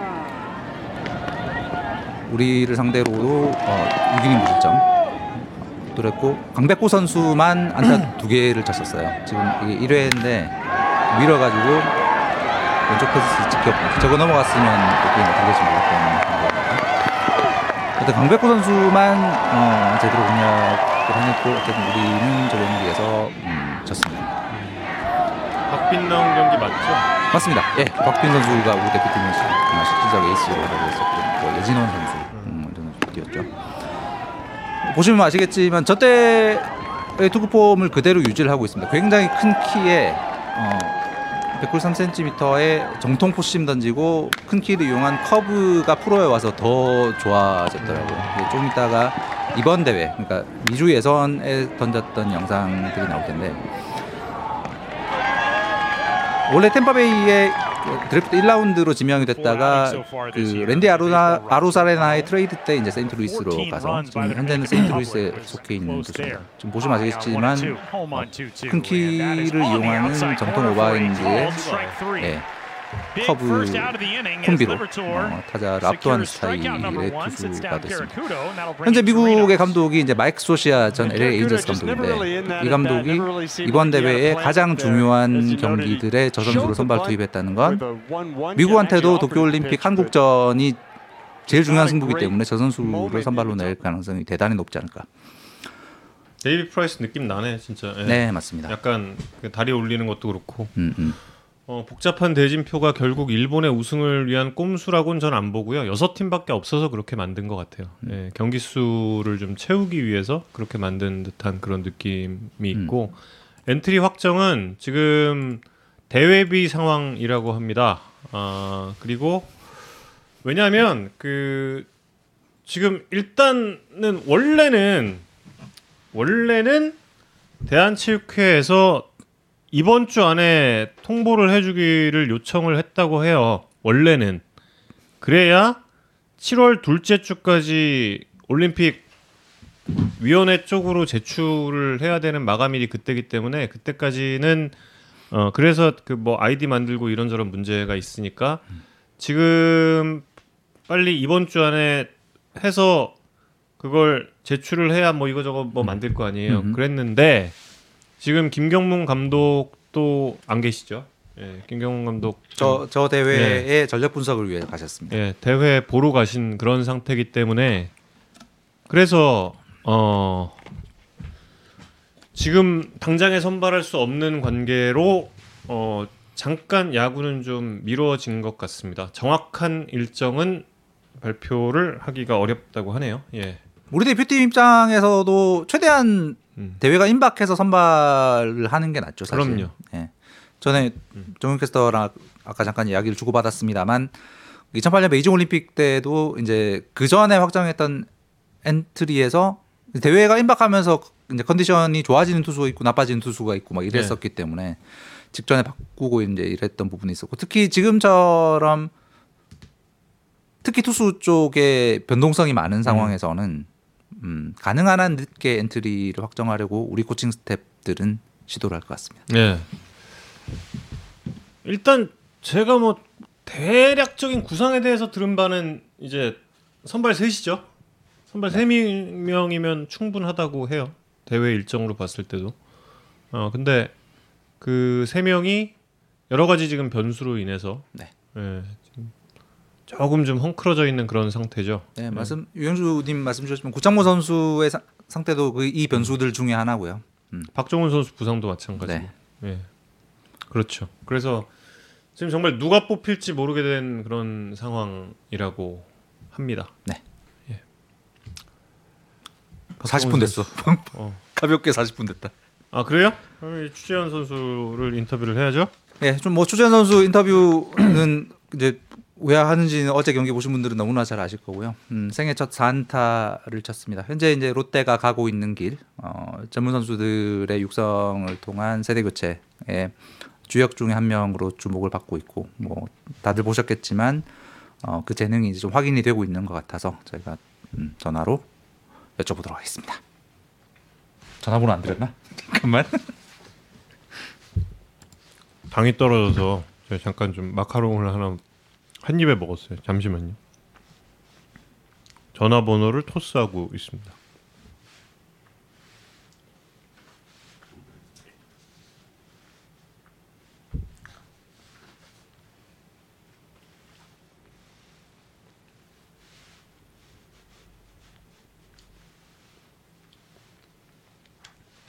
우리를 상대로도 어, 6이닝 무실점 또랬고 강백호 선수만 안타 두 개를 쳤었어요. 지금 이게 1회인데 밀어가지고 왼쪽 패스 직격 저거 넘어갔으면 그게 달릴지 몰랐던 경기였는데 어떤 강백호 선수만 어, 제대로 공략을 해냈고 어쨌든 우리는 저 경기에서 음, 졌습니다. 박빈 나온 경기 맞죠? 맞습니다. 예, 박빈 선수가 우리 정말 실질적 에이스로 또 예진원 선수 음, 이런 뛰었죠. 보시면 아시겠지만 저 때의 투구 폼을 그대로 유지를 하고 있습니다. 굉장히 큰 키에 어, 193cm의 정통 포심 던지고 큰 키를 이용한 커브가 프로에 와서 더 좋아졌더라고요. 이게 좀 이따가 이번 대회, 그러니까 미주 예선에 던졌던 영상들이 나올 텐데 원래 템파베이의 드래프트 1라운드로 지명이 됐다가 그 랜디 아루나 아루사레나의 트레이드 때 이제 세인트루이스로 가서 지금 현재는 세인트루이스에 속해 있는 투수입니다. 지금 보시면 아시겠지만 큰 키를 이용하는 정통 오버핸드의 예, 커브 콤비로 어, 타자를 압도하는 스타일의 투수가 됐습니다. 현재 미국의 감독이 이제 마이크 소시아 전 LA 에인절스 감독인데 이 감독이 이번 대회에 가장 중요한 경기들에 저 선수를 선발 투입했다는 건 미국한테도 도쿄올림픽 한국전이 제일 중요한 승부기 때문에 저 선수를 선발로 낼 가능성이 대단히 높지 않을까. 데이비드 프라이스 느낌 나네 진짜. 예. 네 맞습니다. 약간 그 다리 올리는 것도 그렇고 음, 음. 어, 복잡한 대진표가 결국 일본의 우승을 위한 꼼수라고는 전 안 보고요. 여섯 팀밖에 없어서 그렇게 만든 것 같아요. 예, 경기 수를 좀 채우기 위해서 그렇게 만든 듯한 그런 느낌이 있고 엔트리 확정은 지금 대외비 상황이라고 합니다. 아 그리고 왜냐하면 그 지금 일단은 원래는 원래는 대한체육회에서 이번 주 안에 통보를 해주기를 요청을 했다고 해요. 원래는 그래야 7월 둘째 주까지 올림픽 위원회 쪽으로 제출을 해야 되는 마감일이 그때기 때문에 그때까지는 어 그래서 그 뭐 아이디 만들고 이런저런 문제가 있으니까 지금 빨리 이번 주 안에 해서 그걸 제출을 해야 뭐 이거저거 뭐 만들 거 아니에요. 음. 그랬는데 지금 김경문 감독도 안 계시죠? 예, 김경문 감독 저, 저 대회의 전력 분석을 위해 가셨습니다. 예, 대회 보러 가신 그런 상태이기 때문에 그래서 어 지금 당장에 선발할 수 없는 관계로 어 잠깐 야구는 좀 미뤄진 것 같습니다. 정확한 일정은 발표를 하기가 어렵다고 하네요. 예. 우리 대표팀 입장에서도 최대한 음. 대회가 임박해서 선발을 하는 게 낫죠. 사실. 그럼요. 예. 전에 정윤 캐스터랑 아까 잠깐 이야기를 주고받았습니다만 2008년 베이징 올림픽 때도 이제 그 전에 확정했던 엔트리에서 대회가 임박하면서 이제 컨디션이 좋아지는 투수가 있고 나빠지는 투수가 있고 막 이랬었기 네. 때문에 직전에 바꾸고 이제 이랬던 부분이 있었고 특히 지금처럼 특히 투수 쪽에 변동성이 많은 상황에서는 음, 가능한 한 늦게 엔트리를 확정하려고 우리 코칭 스태프들은 시도를 할 것 같습니다. 네. 일단 제가 뭐 대략적인 구상에 대해서 들은 바는 이제 선발 셋이죠. 선발 세 명이면 충분하다고 해요. 대회 일정으로 봤을 때도. 어 근데 그 세 명이 여러 가지 지금 변수로 인해서 네. 예, 조금 좀 헝클어져 있는 그런 상태죠. 네, 말씀 유영주님 말씀 주셨지만 구창모 선수의 사- 상태도 그 이 변수들 중에 하나고요. 음. 박종훈 선수 부상도 마찬가지고. 네. 예. 그렇죠. 그래서 지금 정말 누가 뽑힐지 모르게 된 그런 상황이라고 합니다. 40분 됐어. 어. 가볍게 40분 됐다. 아 그래요? 추재현 선수를 인터뷰를 해야죠. 예, 좀뭐 추재현 선수 인터뷰는 이제 왜 하는지는 어제 경기 보신 분들은 너무나 잘 아실 거고요. 음, 생애 첫 4안타를 쳤습니다. 현재 이제 롯데가 가고 있는 길, 어, 전문 선수들의 육성을 통한 세대 교체의 주역 중에 한 명으로 주목을 받고 있고, 뭐 다들 보셨겠지만 어, 그 재능이 이제 좀 확인이 되고 있는 것 같아서 저희가 음, 전화로 여쭤보도록 하겠습니다. 전화번호 안 드렸나? 잠깐만. 당이 떨어져서 제가 잠깐 좀 마카롱을 하나 한 입에 먹었어요. 잠시만요. 전화번호를 토스하고 있습니다.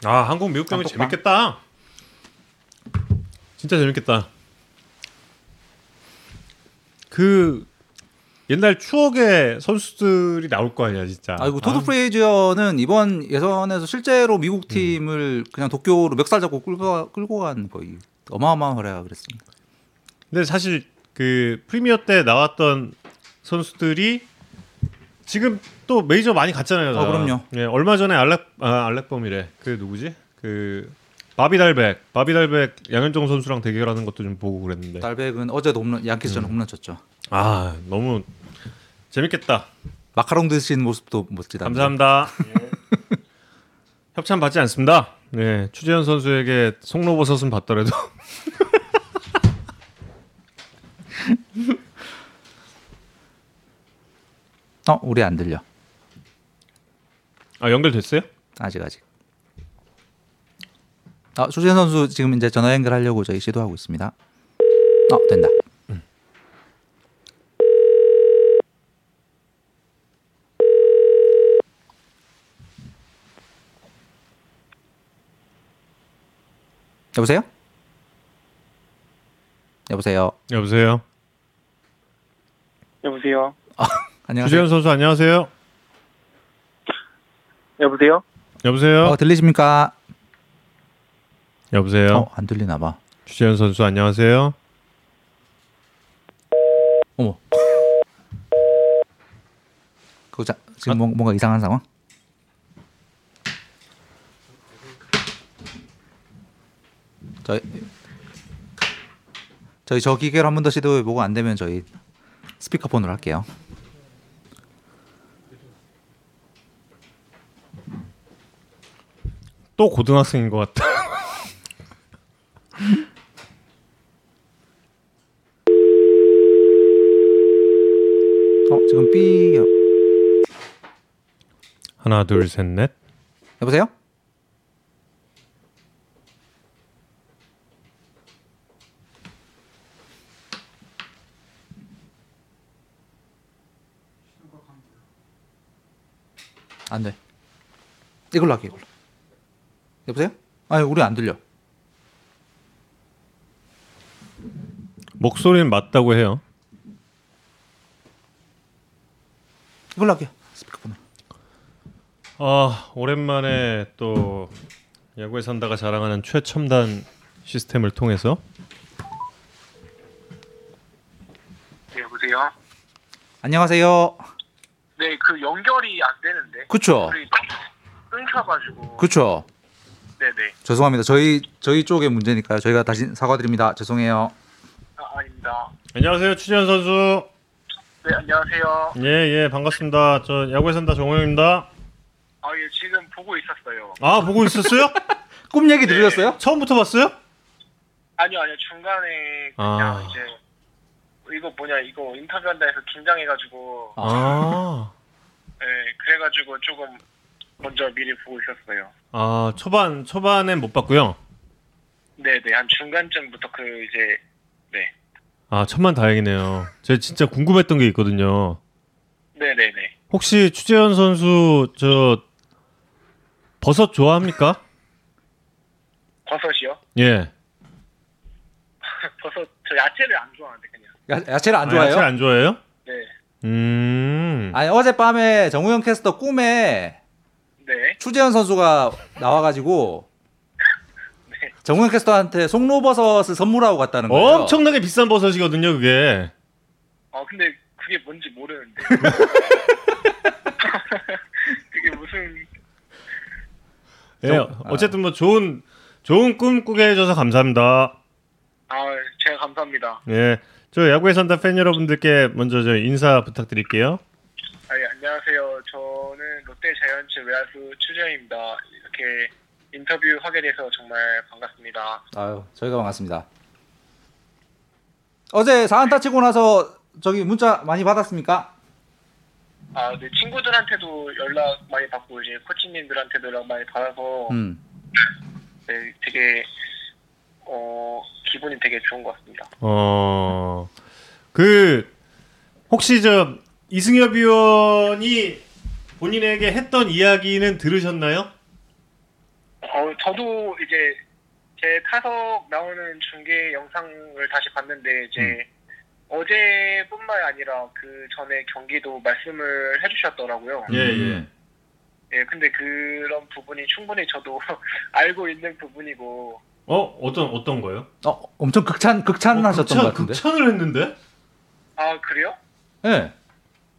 아 한국 미국 경기. 재밌겠다. 진짜 재밌겠다. 그 옛날 추억의 선수들이 나올 거 아니야 진짜. 아이고 토드 프레이저는 이번 예선에서 실제로 미국 팀을 그냥 도쿄로 멱살 잡고 끌고 끌고 간 거의 어마어마한 활약을 그랬습니다. 근데 사실 그 프리미어 때 나왔던 선수들이 지금 또 메이저 많이 갔잖아요. 다. 어, 그럼요. 예, 얼마 전에 알렉 아, 알렉범이래. 그 누구지? 그 바비달백, 바비달백 양현종 선수랑 대결하는 것도 좀 보고 그랬는데. 달백은 어제도 홈런 양키스전 음. 홈런 쳤죠. 아 너무 재밌겠다. 마카롱 드시는 모습도 멋지다. 감사합니다. 협찬 받지 않습니다. 네, 추재현 선수에게 송로버섯은 받더라도. 어, 우리 안 들려. 아 연결됐어요? 아직 아직. 아, 조재현 선수 지금 이제 전화 연결하려고 저희 시도하고 있습니다. 어, 된다. 여보세요? 여보세요. 여보세요. 여보세요. 안녕하세요. 주재현 선수 안녕하세요. 여보세요. 여보세요. 어, 들리십니까? 여보세요. 어, 안 들리나 봐. 주재현 선수 안녕하세요. 어머. 그 자, 지금 뭐, 뭔가 이상한 상황? 저희 저희 저 기계로 한 번 더 시도해 보고 안 되면 저희 스피커폰으로 할게요. 또 고등학생인 것 같다. 어, 지금 B 하나 둘 셋 넷. 여보세요? 안 돼. 이걸로 할게 이걸로. 여보세요? 아니 우리 안 들려. 목소리는 맞다고 해요. 이걸로 할게. 스피커폰으로. 아 오랜만에 또 야구에 산다가 자랑하는 최첨단 시스템을 통해서 네, 여보세요. 안녕하세요. 네, 그 연결이 안 되는데. 그쵸? 끊겨가지고. 그쵸? 네네. 죄송합니다. 저희 저희 쪽의 문제니까요. 저희가 다시 사과드립니다. 죄송해요. 아, 아닙니다. 안녕하세요 추재현 선수. 네, 안녕하세요. 예 예 반갑습니다. 저 야구에 산다 정호영입니다. 아, 예, 지금 보고 있었어요. 아 보고 있었어요? 꿈 얘기 들으셨어요? 처음부터 봤어요? 아니요, 아니요. 중간에 그냥 아. 이제 이거 뭐냐 이거 인터뷰한다 해서 긴장해가지고 아. 네, 그래가지고 조금 먼저 미리 보고 있었어요. 아 초반 초반엔 못 봤고요. 네 네 한 중간쯤부터 그 이제 네 아 천만 다행이네요. 제가 진짜 궁금했던 게 있거든요. 네네네 혹시 추재현 선수 저 버섯 좋아합니까? 버섯이요? 예. 버섯 저 야채를 안 좋아하는데 그냥 야, 야채를 안 아, 좋아해요? 야채 안 좋아해요? 네 음. 아니 어젯밤에 정우영 캐스터 꿈에 네. 추재현 선수가 나와가지고 네. 정우영 캐스터한테 송로버섯을 선물하고 갔다는 거예요. 엄청나게 비싼 버섯이거든요, 그게. 어 근데 그게 뭔지 모르는데 그게 무슨 예. 좀- 어쨌든 뭐 좋은 좋은 꿈 꾸게 해줘서 감사합니다. 아 제가 감사합니다 예. 저 야구에 산다 팬 여러분들께 먼저 저 인사 부탁드릴게요. 아, 예, 안녕하세요 저는 롯데 자이언츠 외야수 추재현입니다 이렇게 인터뷰 하게 돼서 정말 반갑습니다 아유 저희가 반갑습니다. 어제 4안타 치고 나서 저기 문자 많이 받았습니까? 아, 네 친구들한테도 연락 많이 받고 이제 코치님들한테도 연락 많이 받아서 음. 네, 되게 어 기분이 되게 좋은 것 같습니다. 어. 그 혹시 저 이승엽 위원이 본인에게 했던 이야기는 들으셨나요? 어, 저도 이제 제 타석 나오는 중계 영상을 다시 봤는데 이제 어제뿐만 아니라 그 전에 경기도 말씀을 해주셨더라고요. 예, 음. 예, 근데 그런 부분이 충분히 저도 알고 있는 부분이고 어 어떤 어떤 거요? 어 엄청 극찬 극찬하셨던 극찬, 것 같은데. 극찬을 했는데? 아 그래요? 네.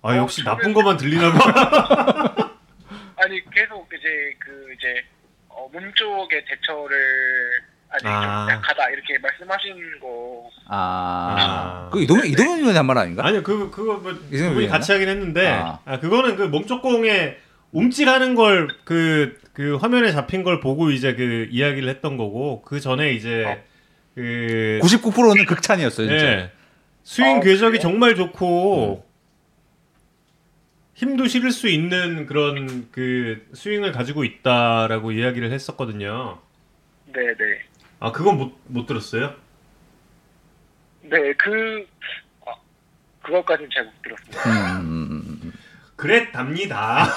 아 어, 역시 저는- 나쁜 것만 들리나 봐. 아니 계속 이제 그 이제 어, 몸 쪽의 대처를 아직 아. 좀 약하다 이렇게 말씀하신 거 아. 아. 그 이동현 이동현 의원이 한 말 아닌가? 아니요, 그 그거 뭐 위원이나? 같이 하긴 했는데 아. 아, 그거는 그 몸쪽공에 움찔하는 걸그그 화면에 잡힌 걸 보고 이제 그 이야기를 했던 거고 그 전에 이제 어. 그 99%는 극찬이었어요, 진짜. 예. 스윙 어, 궤적이 그래요? 정말 좋고 힘도 실을 수 있는 그런 그 스윙을 가지고 있다라고 이야기를 했었거든요. 네 네. 아 그건 못 못 들었어요? 네, 그, 아, 그것까지는 잘 못 들었습니다. 음, 그랬답니다.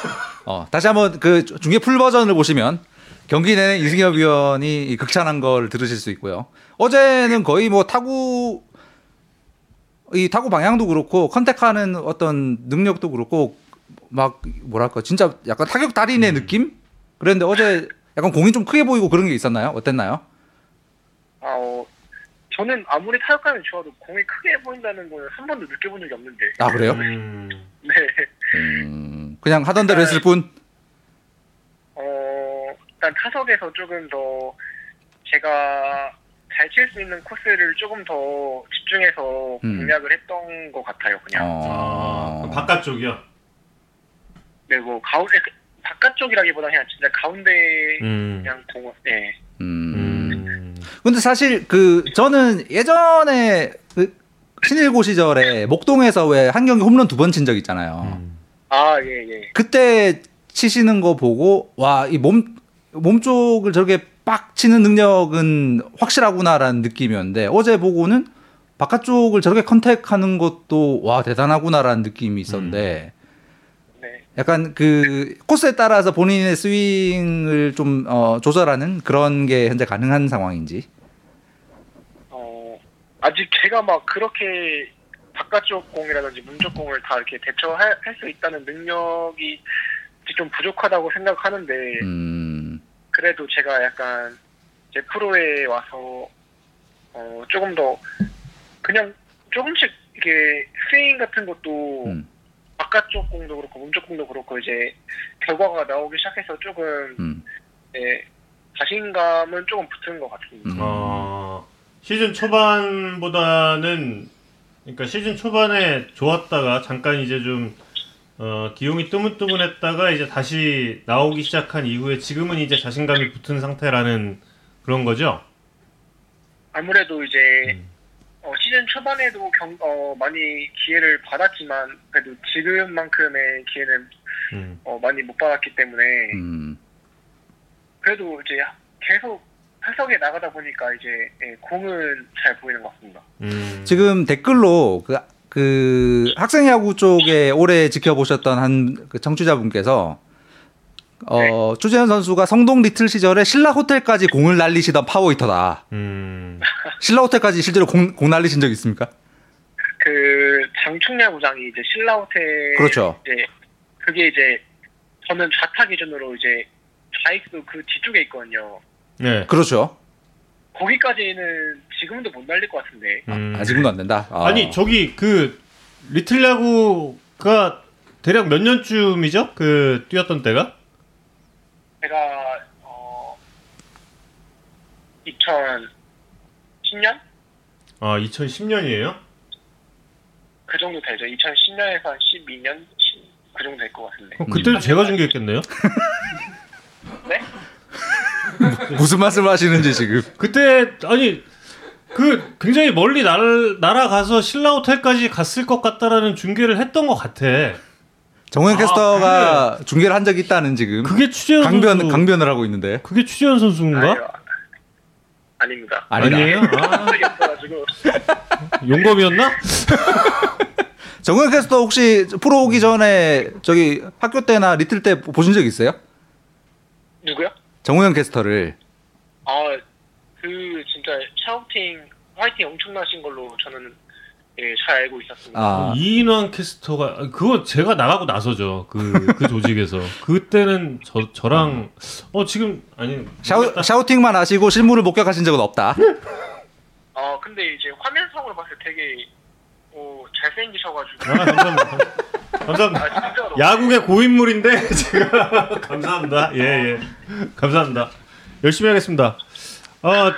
어, 다시 한번 그 중계 풀 버전을 보시면 경기 내내 이승엽 위원이 이 극찬한 걸 들으실 수 있고요. 어제는 거의 뭐 타구 이 타구 방향도 그렇고 컨택하는 어떤 능력도 그렇고 막 뭐랄까 진짜 약간 타격 달인의 느낌? 그랬는데 어제 약간 공이 좀 크게 보이고 그런 게 있었나요? 어땠나요? 아, 어, 저는 아무리 타격감이 좋아도 공이 크게 보인다는 걸 한 번도 느껴본 적이 없는데. 아 그래요? 음, 네. 음, 그냥 하던 대로 했을 뿐. 어, 일단 타석에서 조금 더 제가 잘 칠 수 있는 코스를 조금 더 집중해서 음. 공략을 했던 것 같아요, 그냥. 아, 어. 그럼 바깥쪽이요. 네, 뭐, 가운데, 바깥쪽이라기보다 그냥 진짜 가운데 음. 그냥 공, 네. 음. 음. 근데 사실 그 저는 예전에 그 신일고 시절에 목동에서 왜 한 경기 홈런 두 번 친 적 있잖아요. 음. 아, 예, 예. 그때 치시는 거 보고 와 이 몸 몸 쪽을 저렇게 빡 치는 능력은 확실하구나라는 느낌이었는데 어제 보고는 바깥쪽을 저렇게 컨택하는 것도 와 대단하구나라는 느낌이 있었는데 네. 약간 그 코스에 따라서 본인의 스윙을 좀 어, 조절하는 그런 게 현재 가능한 상황인지. 어, 아직 제가 막 그렇게 바깥쪽 공이라든지 문쪽 공을 다 이렇게 대처할 수 있다는 능력이 좀 부족하다고 생각하는데, 음. 그래도 제가 약간 제 프로에 와서, 어, 조금 더, 그냥 조금씩 이게 스윙 같은 것도 음. 바깥쪽 공도 그렇고 문쪽 공도 그렇고 이제 결과가 나오기 시작해서 조금, 음. 네, 자신감은 조금 붙은 것 같습니다. 음. 어, 시즌 초반보다는 그러니까 시즌 초반에 좋았다가 잠깐 이제 좀 어, 기용이 뜨문뜨문했다가 이제 다시 나오기 시작한 이후에 지금은 이제 자신감이 붙은 상태라는 그런 거죠. 아무래도 이제 음. 어, 시즌 초반에도 경, 어, 많이 기회를 받았지만 그래도 지금만큼의 기회는 음. 어, 많이 못 받았기 때문에 음. 그래도 이제 계속 타석에 나가다 보니까 이제 예, 공은 잘 보이는 것 같습니다. 음. 지금 댓글로 그, 그 학생 야구 쪽에 오래 지켜보셨던 한 그 청취자분께서 어, 추재현 선수가 성동 리틀 시절에 신라 호텔까지 공을 날리시던 파워히터다. 음. 신라 호텔까지 실제로 공, 공 날리신 적 있습니까? 그 장충야구장이 이제 신라 호텔 그렇죠. 이제 그게 이제 저는 좌타 기준으로 이제 좌익수 그 뒤쪽에 있거든요. 네. 그렇죠. 거기까지는 지금도 못 날릴 것 같은데. 음. 아, 지금도 안 된다. 아. 아니 저기 그 리틀 야구가 대략 몇 년쯤이죠? 그 뛰었던 때가? 제가 어 2010년 아 2010년이에요? 그 정도 되죠. 2010년에서 한 12년 그 정도 될 것 같은데. 그럼 그때도 제가 중계했겠네요. 네? 무슨 말씀을 하시는지 지금. 그때 아니 그 굉장히 멀리 날, 날아가서 신라 호텔까지 갔을 것 같다라는 중계를 했던 것 같아. 정우영 아, 캐스터가 중계를 한 적이 있다는 지금 그게 추재현 강변 선수 강변을 하고 있는데. 그게 추재현 선수인가? 아니요. 아닙니다. 아니에요? 아, 용검이었나? 정우영 캐스터 혹시 프로 오기 전에 저기 학교 때나 리틀 때 보신 적 있어요? 누구요? 정우영 캐스터를. 아그 진짜 샤우팅 화이팅 엄청나신 걸로 저는 예, 잘 알고 있었습니다. 아. 이인환 캐스터가 그거 제가 나가고 나서죠. 그그 조직에서 그때는 저 저랑 어 지금 아니 샤우, 샤우팅만 하시고 실물을 목격하신 적은 없다. 아 근데 이제 화면상으로 봤을 때 되게 어, 잘생기셔가지고 아, 감사합니다. 감사합니다. 아 진짜로 야구의 고인물인데 제가 감사합니다. 예 예. 감사합니다. 열심히 하겠습니다. 어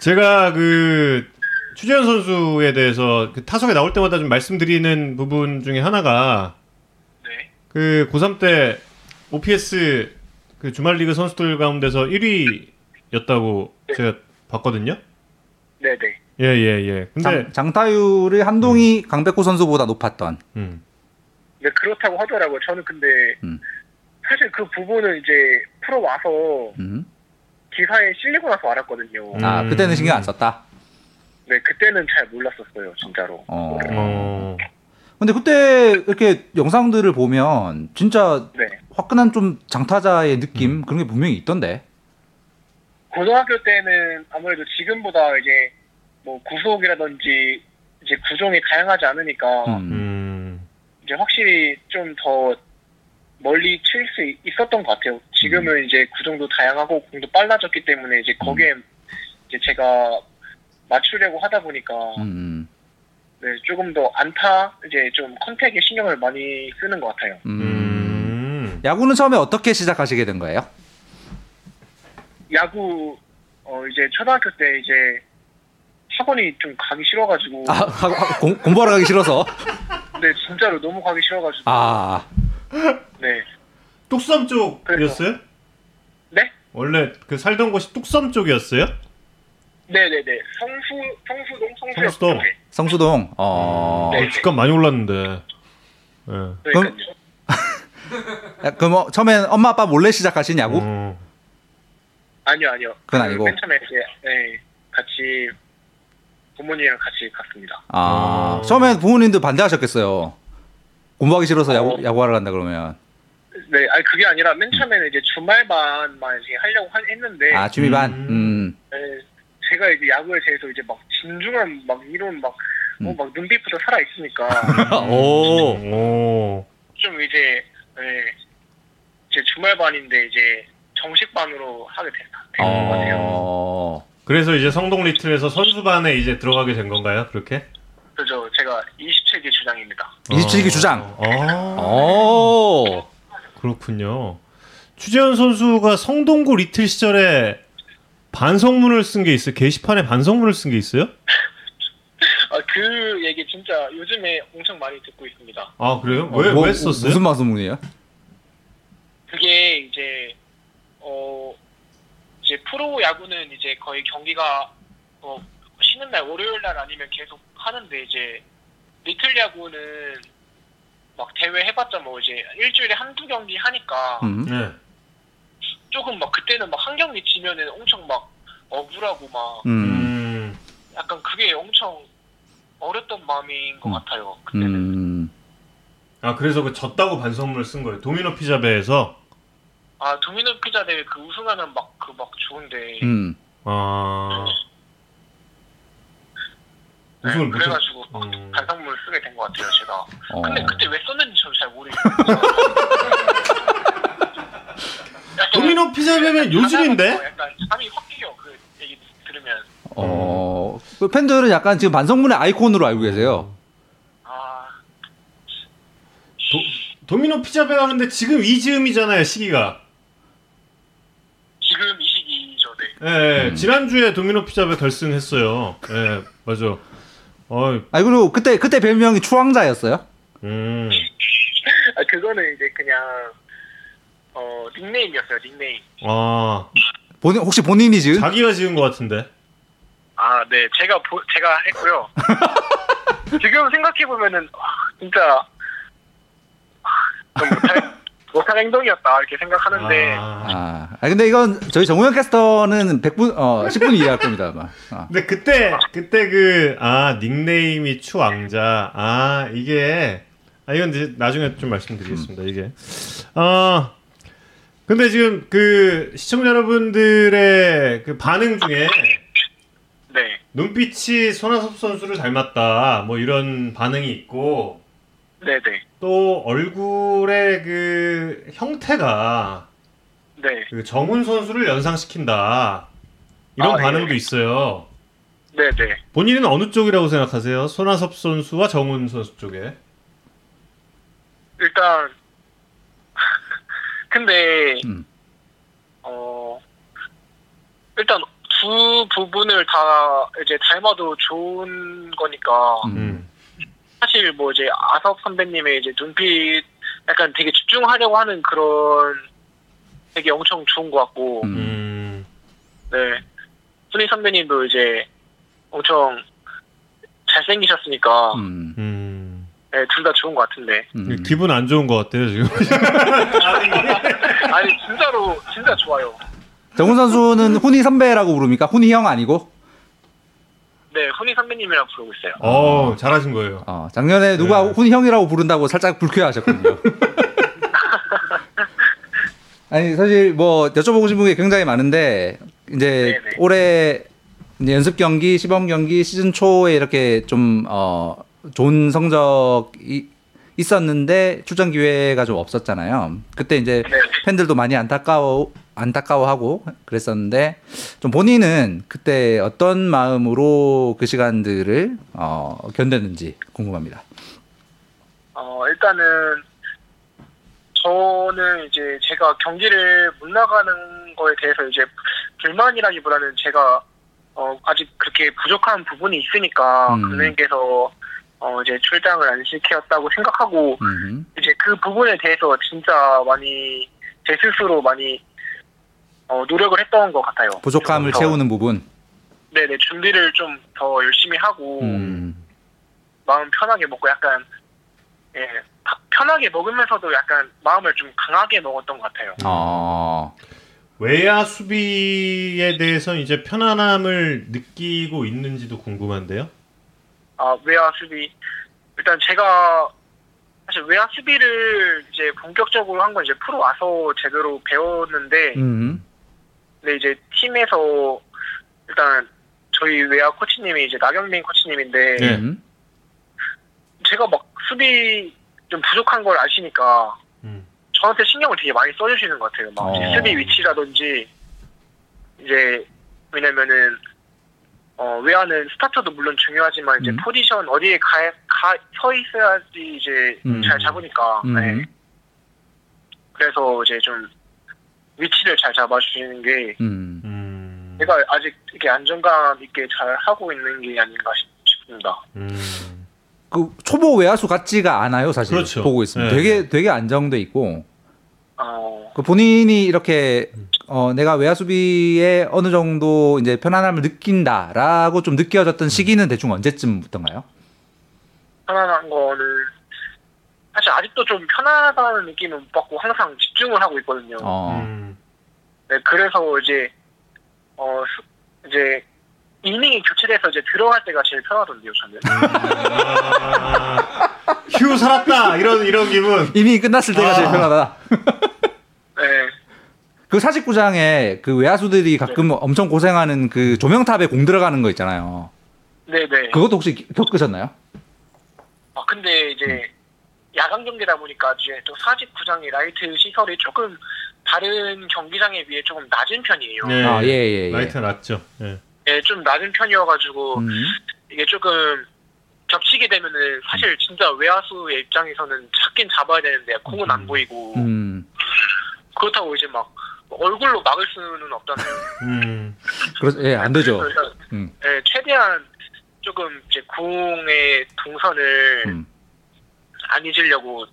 제가 그 추재현 선수에 대해서 그 타석에 나올 때마다 좀 말씀드리는 부분 중에 하나가 네. 그 고3 때 OPS 그 주말 리그 선수들 가운데서 1위였다고 제가 봤거든요. 네 네. 예 예 예. 근데 장, 장타율이 한동희 강백호 선수보다 높았던. 음. 네, 그렇다고 하더라고요. 저는 근데 음. 사실 그 부분은 이제 프로 와서 음. 기사에 실리고 나서 알았거든요. 음. 아 그때는 신경 안 썼다. 네, 그때는 잘 몰랐었어요, 진짜로. 어. 어. 근데 그때 이렇게 영상들을 보면 진짜 네. 화끈한 좀 장타자의 느낌 그런 게 분명히 있던데. 고등학교 때는 아무래도 지금보다 이제 뭐 구속이라든지 이제 구종이 다양하지 않으니까 음. 음. 이제 확실히 좀 더 멀리 칠 수 있었던 것 같아요. 지금은 이제 구종도 다양하고 공도 빨라졌기 때문에 이제 거기에 이제 제가 맞추려고 하다 보니까 음. 네, 조금 더 안타 이제 좀 컨택에 신경을 많이 쓰는 것 같아요. 음. 음. 야구는 처음에 어떻게 시작하시게 된 거예요? 야구 어 이제 초등학교 때 이제 학원이 좀 가기 싫어가지고 아, 하- 하- 공, 공부하러 가기 싫어서. 네 진짜로 너무 가기 싫어가지고 아, 네 뚝섬 쪽이었어요? 네? 원래 그 살던 곳이 뚝섬 쪽이었어요? 네네네 성수 성수동 성수역 성수동. 쪽에. 성수동. 어. 네. 어, 집값 많이 올랐는데. 예. 그러니까요. 야, 그럼 어, 처음엔 엄마 아빠 몰래 야구? 어. 아니요 아니요 그건 그 아니고. 맨 처음에 이제 네 같이 부모님이랑 같이 갔습니다. 아, 어. 처음엔 부모님도 반대하셨겠어요. 공부하기 싫어서 야구, 어. 야구하러 간다 그러면. 네, 아니 그게 아니라 맨 처음에는 이제 주말반만 이제 하려고 하- 했는데 아, 취미반? 음. 음. 네, 제가 이제 야구에 대해서 이제 막 진중한 막 이런 막, 음. 어, 막 눈빛부터 살아 있으니까 오. 오. 좀 이제 네, 이제 주말반인데 이제 정식반으로 하게 됐, 된것 같아요. 어. 그래서 이제 성동 리틀에서 선수반에 이제 들어가게 된 건가요? 그렇게? 그죠? 제가 27기 주장입니다. 27기 주장. 어. 오. 그렇군요. 추재현 선수가 성동구 리틀 시절에 반성문을 쓴 게 있어요. 게시판에 반성문을 쓴 게 있어요? 아, 그 얘기 진짜 요즘에 엄청 많이 듣고 있습니다. 아 그래요? 왜왜 뭐, 썼어요? 무슨 방송문이에요? 그게 이제 어 이제 프로 야구는 이제 거의 경기가 어 쉬는 날 월요일 날 아니면 계속 하는데 이제 리틀 야구는 막 대회 해봤자 뭐 이제 일주일에 한두 경기 하니까 음. 네. 조금 막 그때는 막한 경기 지면은 엄청 막 억울하고 막 음. 음. 약간 그게 엄청 어렸던 마음인 것 음. 같아요 그때는 음. 아 그래서 그 졌다고 반성문을 쓴 거예요. 도미노 피자 배에서. 아 도미노 피자 대회 그 우승하면 막 그막 좋은데 음. 아 네, 우승을 못. 그래가지고 막 음. 반성문을 쓰게 된 것 같아요 제가 어. 근데 그때 왜 썼는지 저는 잘 모르겠어요. 도미노 피자 배면 요즘인데? 하나가 약간 잠이 확 깨요. 그 얘기 들으면 어. 그 팬들은 약간 지금 반성문의 아이콘으로 알고 계세요. 아 도, 도미노 피자배가 근데 지금 이 즈음이잖아요 시기가. 지금 이 시기죠, 네. 예, 음. 지난주에 도미노 피자 배 결승했어요. 예, 맞아. 어, 아 그리고 그때 그때 별명이 추왕자였어요. 음. 아, 그거는 이제 그냥 어 닉네임이었어요, 닉네임. 아, 본인 혹시 본인이 지은? 자기가 지은 것 같은데. 아, 네, 제가 보, 제가 했고요. 지금 생각해 보면은 진짜 아, 좀 못할 못할 행동이었다 이렇게 생각하는데 아. 아, 아, 근데 이건 저희 정우영 캐스터는 100분 어 10분 이해할 겁니다, 아마. 아. 근데 그때 그때 그 아 닉네임이 추왕자. 아 이게 아 이건 이제 나중에 좀 말씀드리겠습니다. 이게 아 근데 지금 그 시청자 여러분들의 그 반응 중에 네, 눈빛이 손아섭 선수를 닮았다. 뭐 이런 반응이 있고 네, 네, 또 얼굴의 그 형태가 네, 그 정훈 선수를 연상시킨다. 이런 아, 예. 반응도 있어요. 네, 네. 본인은 어느 쪽이라고 생각하세요? 손아섭 선수와 정훈 선수 쪽에? 일단 근데 음. 어 일단 두 부분을 다 이제 닮아도 좋은 거니까 음. 음. 사실 뭐 이제 아섭 선배님의 이제 눈빛 약간 되게 집중하려고 하는 그런 되게 엄청 좋은 것 같고 음. 음. 네 순희 선배님도 이제 엄청 잘생기셨으니까 음. 음. 네, 둘 다 좋은 것 같은데. 음. 기분 안 좋은 것 같아요 지금. 아니 진짜로 진짜 좋아요. 정훈 선수는 훈이 선배라고 부릅니까? 훈이 형 아니고? 네, 훈이 선배님이랑 부르고 있어요. 어 잘하신 거예요. 어, 작년에 누가 네. 훈이 형이라고 부른다고 살짝 불쾌하셨거든요. 아니 사실 뭐 여쭤보고 싶은 게 굉장히 많은데 이제 네네. 올해 이제 연습 경기, 시범 경기 시즌 초에 이렇게 좀 어, 좋은 성적이 있었는데 출전 기회가 좀 없었잖아요. 그때 이제 네. 팬들도 많이 안타까워 안타까워하고 그랬었는데 좀 본인은 그때 어떤 마음으로 그 시간들을 어, 견뎠는지 궁금합니다. 어, 일단은 저는 이제 제가 경기를 못 나가는 거에 대해서 이제 불만이라기보다는 제가 어, 아직 그렇게 부족한 부분이 있으니까 음. 선생님께서 어, 이제 출장을 안 시켰다고 생각하고 음, 이제 그 부분에 대해서 진짜 많이 제 스스로 많이 어, 노력을 했던 것 같아요. 부족함을 더- 채우는 부분. 네네 준비를 좀 더 열심히 하고 음, 마음 편하게 먹고 약간 예 파- 편하게 먹으면서도 약간 마음을 좀 강하게 먹었던 것 같아요. 어, 외야 수비에 대해서 이제 편안함을 느끼고 있는지도 궁금한데요. 아 외야 수비 일단 제가 사실 외야 수비를 이제 본격적으로 한 건 이제 프로 와서 제대로 배웠는데 음, 근데 이제 팀에서 일단 저희 외야 코치님이 이제 나경민 코치님인데 네. 음, 제가 막 수비 좀 부족한 걸 아시니까 음. 저한테 신경을 되게 많이 써주시는 것 같아요. 막 어. 수비 위치라든지 이제 왜냐면은 어 외야는 스타터도 물론 중요하지만 이제 음. 포지션 어디에 가서 있어야지 이제 음. 잘 잡으니까. 음. 네. 그래서 이제 좀 위치를 잘 잡아주시는 게 음. 음. 제가 아직 이렇게 안정감 있게 잘 하고 있는 게 아닌가 싶- 싶습니다. 음. 그 초보 외야수 같지가 않아요, 사실. 그렇죠. 보고 있으면 네. 되게 되게 안정돼 있고 어, 그 본인이 이렇게 어, 내가 외야 수비에 어느 정도 이제 편안함을 느낀다라고 좀 느껴졌던 시기는 대충 언제쯤부터인가요? 편안한 거는 사실 아직도 좀 편하다는 느낌은 못 받고 항상 집중을 하고 있거든요. 어, 음. 네, 그래서 이제 어 수- 이제 이닝이 교체돼서 이제 들어갈 때가 제일 편하던데요, 저는. 아, 휴 살았다 이런 이런 기분. 이미 끝났을 때가 아. 제일 편하다. 네, 그 사직구장에 그 외야수들이 가끔 엄청 고생하는 그 조명탑에 공 들어가는 거 있잖아요. 네, 네. 그것도 혹시 겪으셨나요? 아 근데 이제 야간 경기다 보니까 이제 또 사직 구장의 라이트 시설이 조금 다른 경기장에 비해 조금 낮은 편이에요. 네. 아, 예, 예, 예. 라이트 낮죠. 예. 네, 좀 낮은 편이어가지고 음. 이게 조금 겹치게 되면은 사실 진짜 외야수의 입장에서는 잡긴 잡아야 되는데 공은 안 보이고 음. 그렇다고 이제 막 얼굴로 막을 수는 없잖아요. 음. 그래서 예, 안 되죠. 그래서 음. 예, 최대한 조금 이제 공의 동선을 음. 안 잊으려고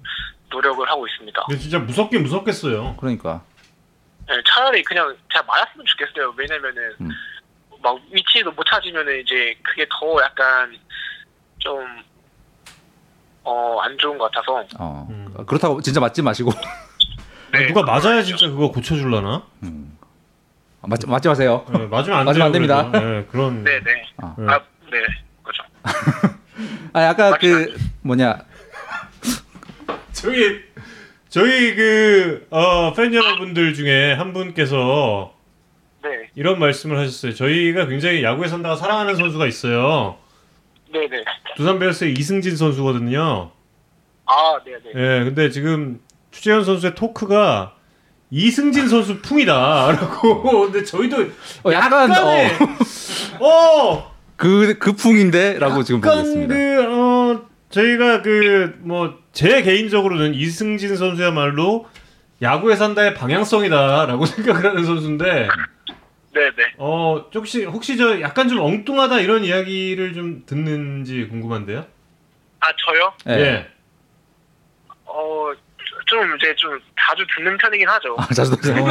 노력을 하고 있습니다. 근데 진짜 무섭긴 무섭겠어요. 그러니까. 예, 차라리 그냥 제가 맞았으면 좋겠어요. 왜냐면은 음. 막 위치도 못 찾으면은 이제 그게 더 약간 좀 어, 안 좋은 것 같아서. 어. 음. 그렇다고 진짜 맞지 마시고. 네. 누가 맞아야 진짜 그거 고쳐줄라나? 음. 아, 맞지, 맞지 마세요. 예, 맞으면 안 맞으면 안 됩니다. 예, 그런. 네, 네. 아. 예. 아, 네. 그렇죠. 아, 아까 그 뭐냐 저희 저희 그 어, 팬 여러분들 중에 한 분께서 네. 이런 말씀을 하셨어요. 저희가 굉장히 야구에 산다가 사랑하는 선수가 있어요. 네, 네. 두산 베어스의 이승진 선수거든요. 아, 네, 네. 예, 근데 지금 추재현 선수의 토크가 이승진 선수 풍이다라고. 근데 저희도 어, 약간 약간의 어, 그, 그 풍인데라고 지금 보고 약간 있습니다. 그 어, 저희가 그 뭐 제 개인적으로는 이승진 선수야말로 야구에 산다의 방향성이다라고 생각을 하는 선수인데 네, 네. 어 혹시 혹시 저 약간 좀 엉뚱하다 이런 이야기를 좀 듣는지 궁금한데요. 아, 저요? 예. 예. 어, 좀 이제 좀 자주 듣는 편이긴 하죠. 아, 자주 듣는,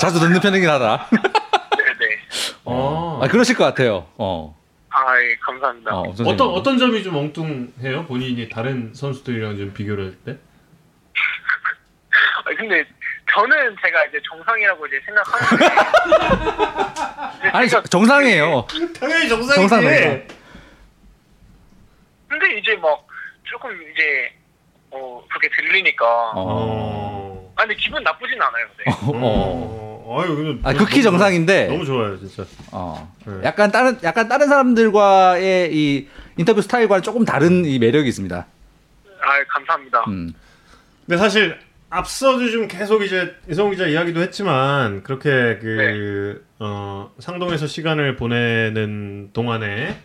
자주 듣는 편이긴 하다. 네, 네. 어. 아, 그러실 것 같아요. 어. 아, 예, 감사합니다. 어, 어떤 어떤 점이 좀 엉뚱해요? 본인이 다른 선수들이랑 좀 비교를 할 때? 아, 근데 저는 제가 이제 정상이라고 이제 생각하는데 아니 저- 정상이에요. 당연히 정상이지. 정상, 정상. 근데 이제 막 조금 이제 어 그렇게 들리니까 어. 어. 아 근데 기분 나쁘진 않아요. 네. 어. 어. 아유, 근데 아 너무- 극히 정상인데 너무 좋아요, 진짜. 어. 네. 약간 다른 약간 다른 사람들과의 이 인터뷰 스타일과는 조금 다른 이 매력이 있습니다. 아 감사합니다. 음. 근데 사실 앞서도 좀 계속 이제 이성우 기자 이야기도 했지만 그렇게 그 어, 상동에서 시간을 보내는 동안에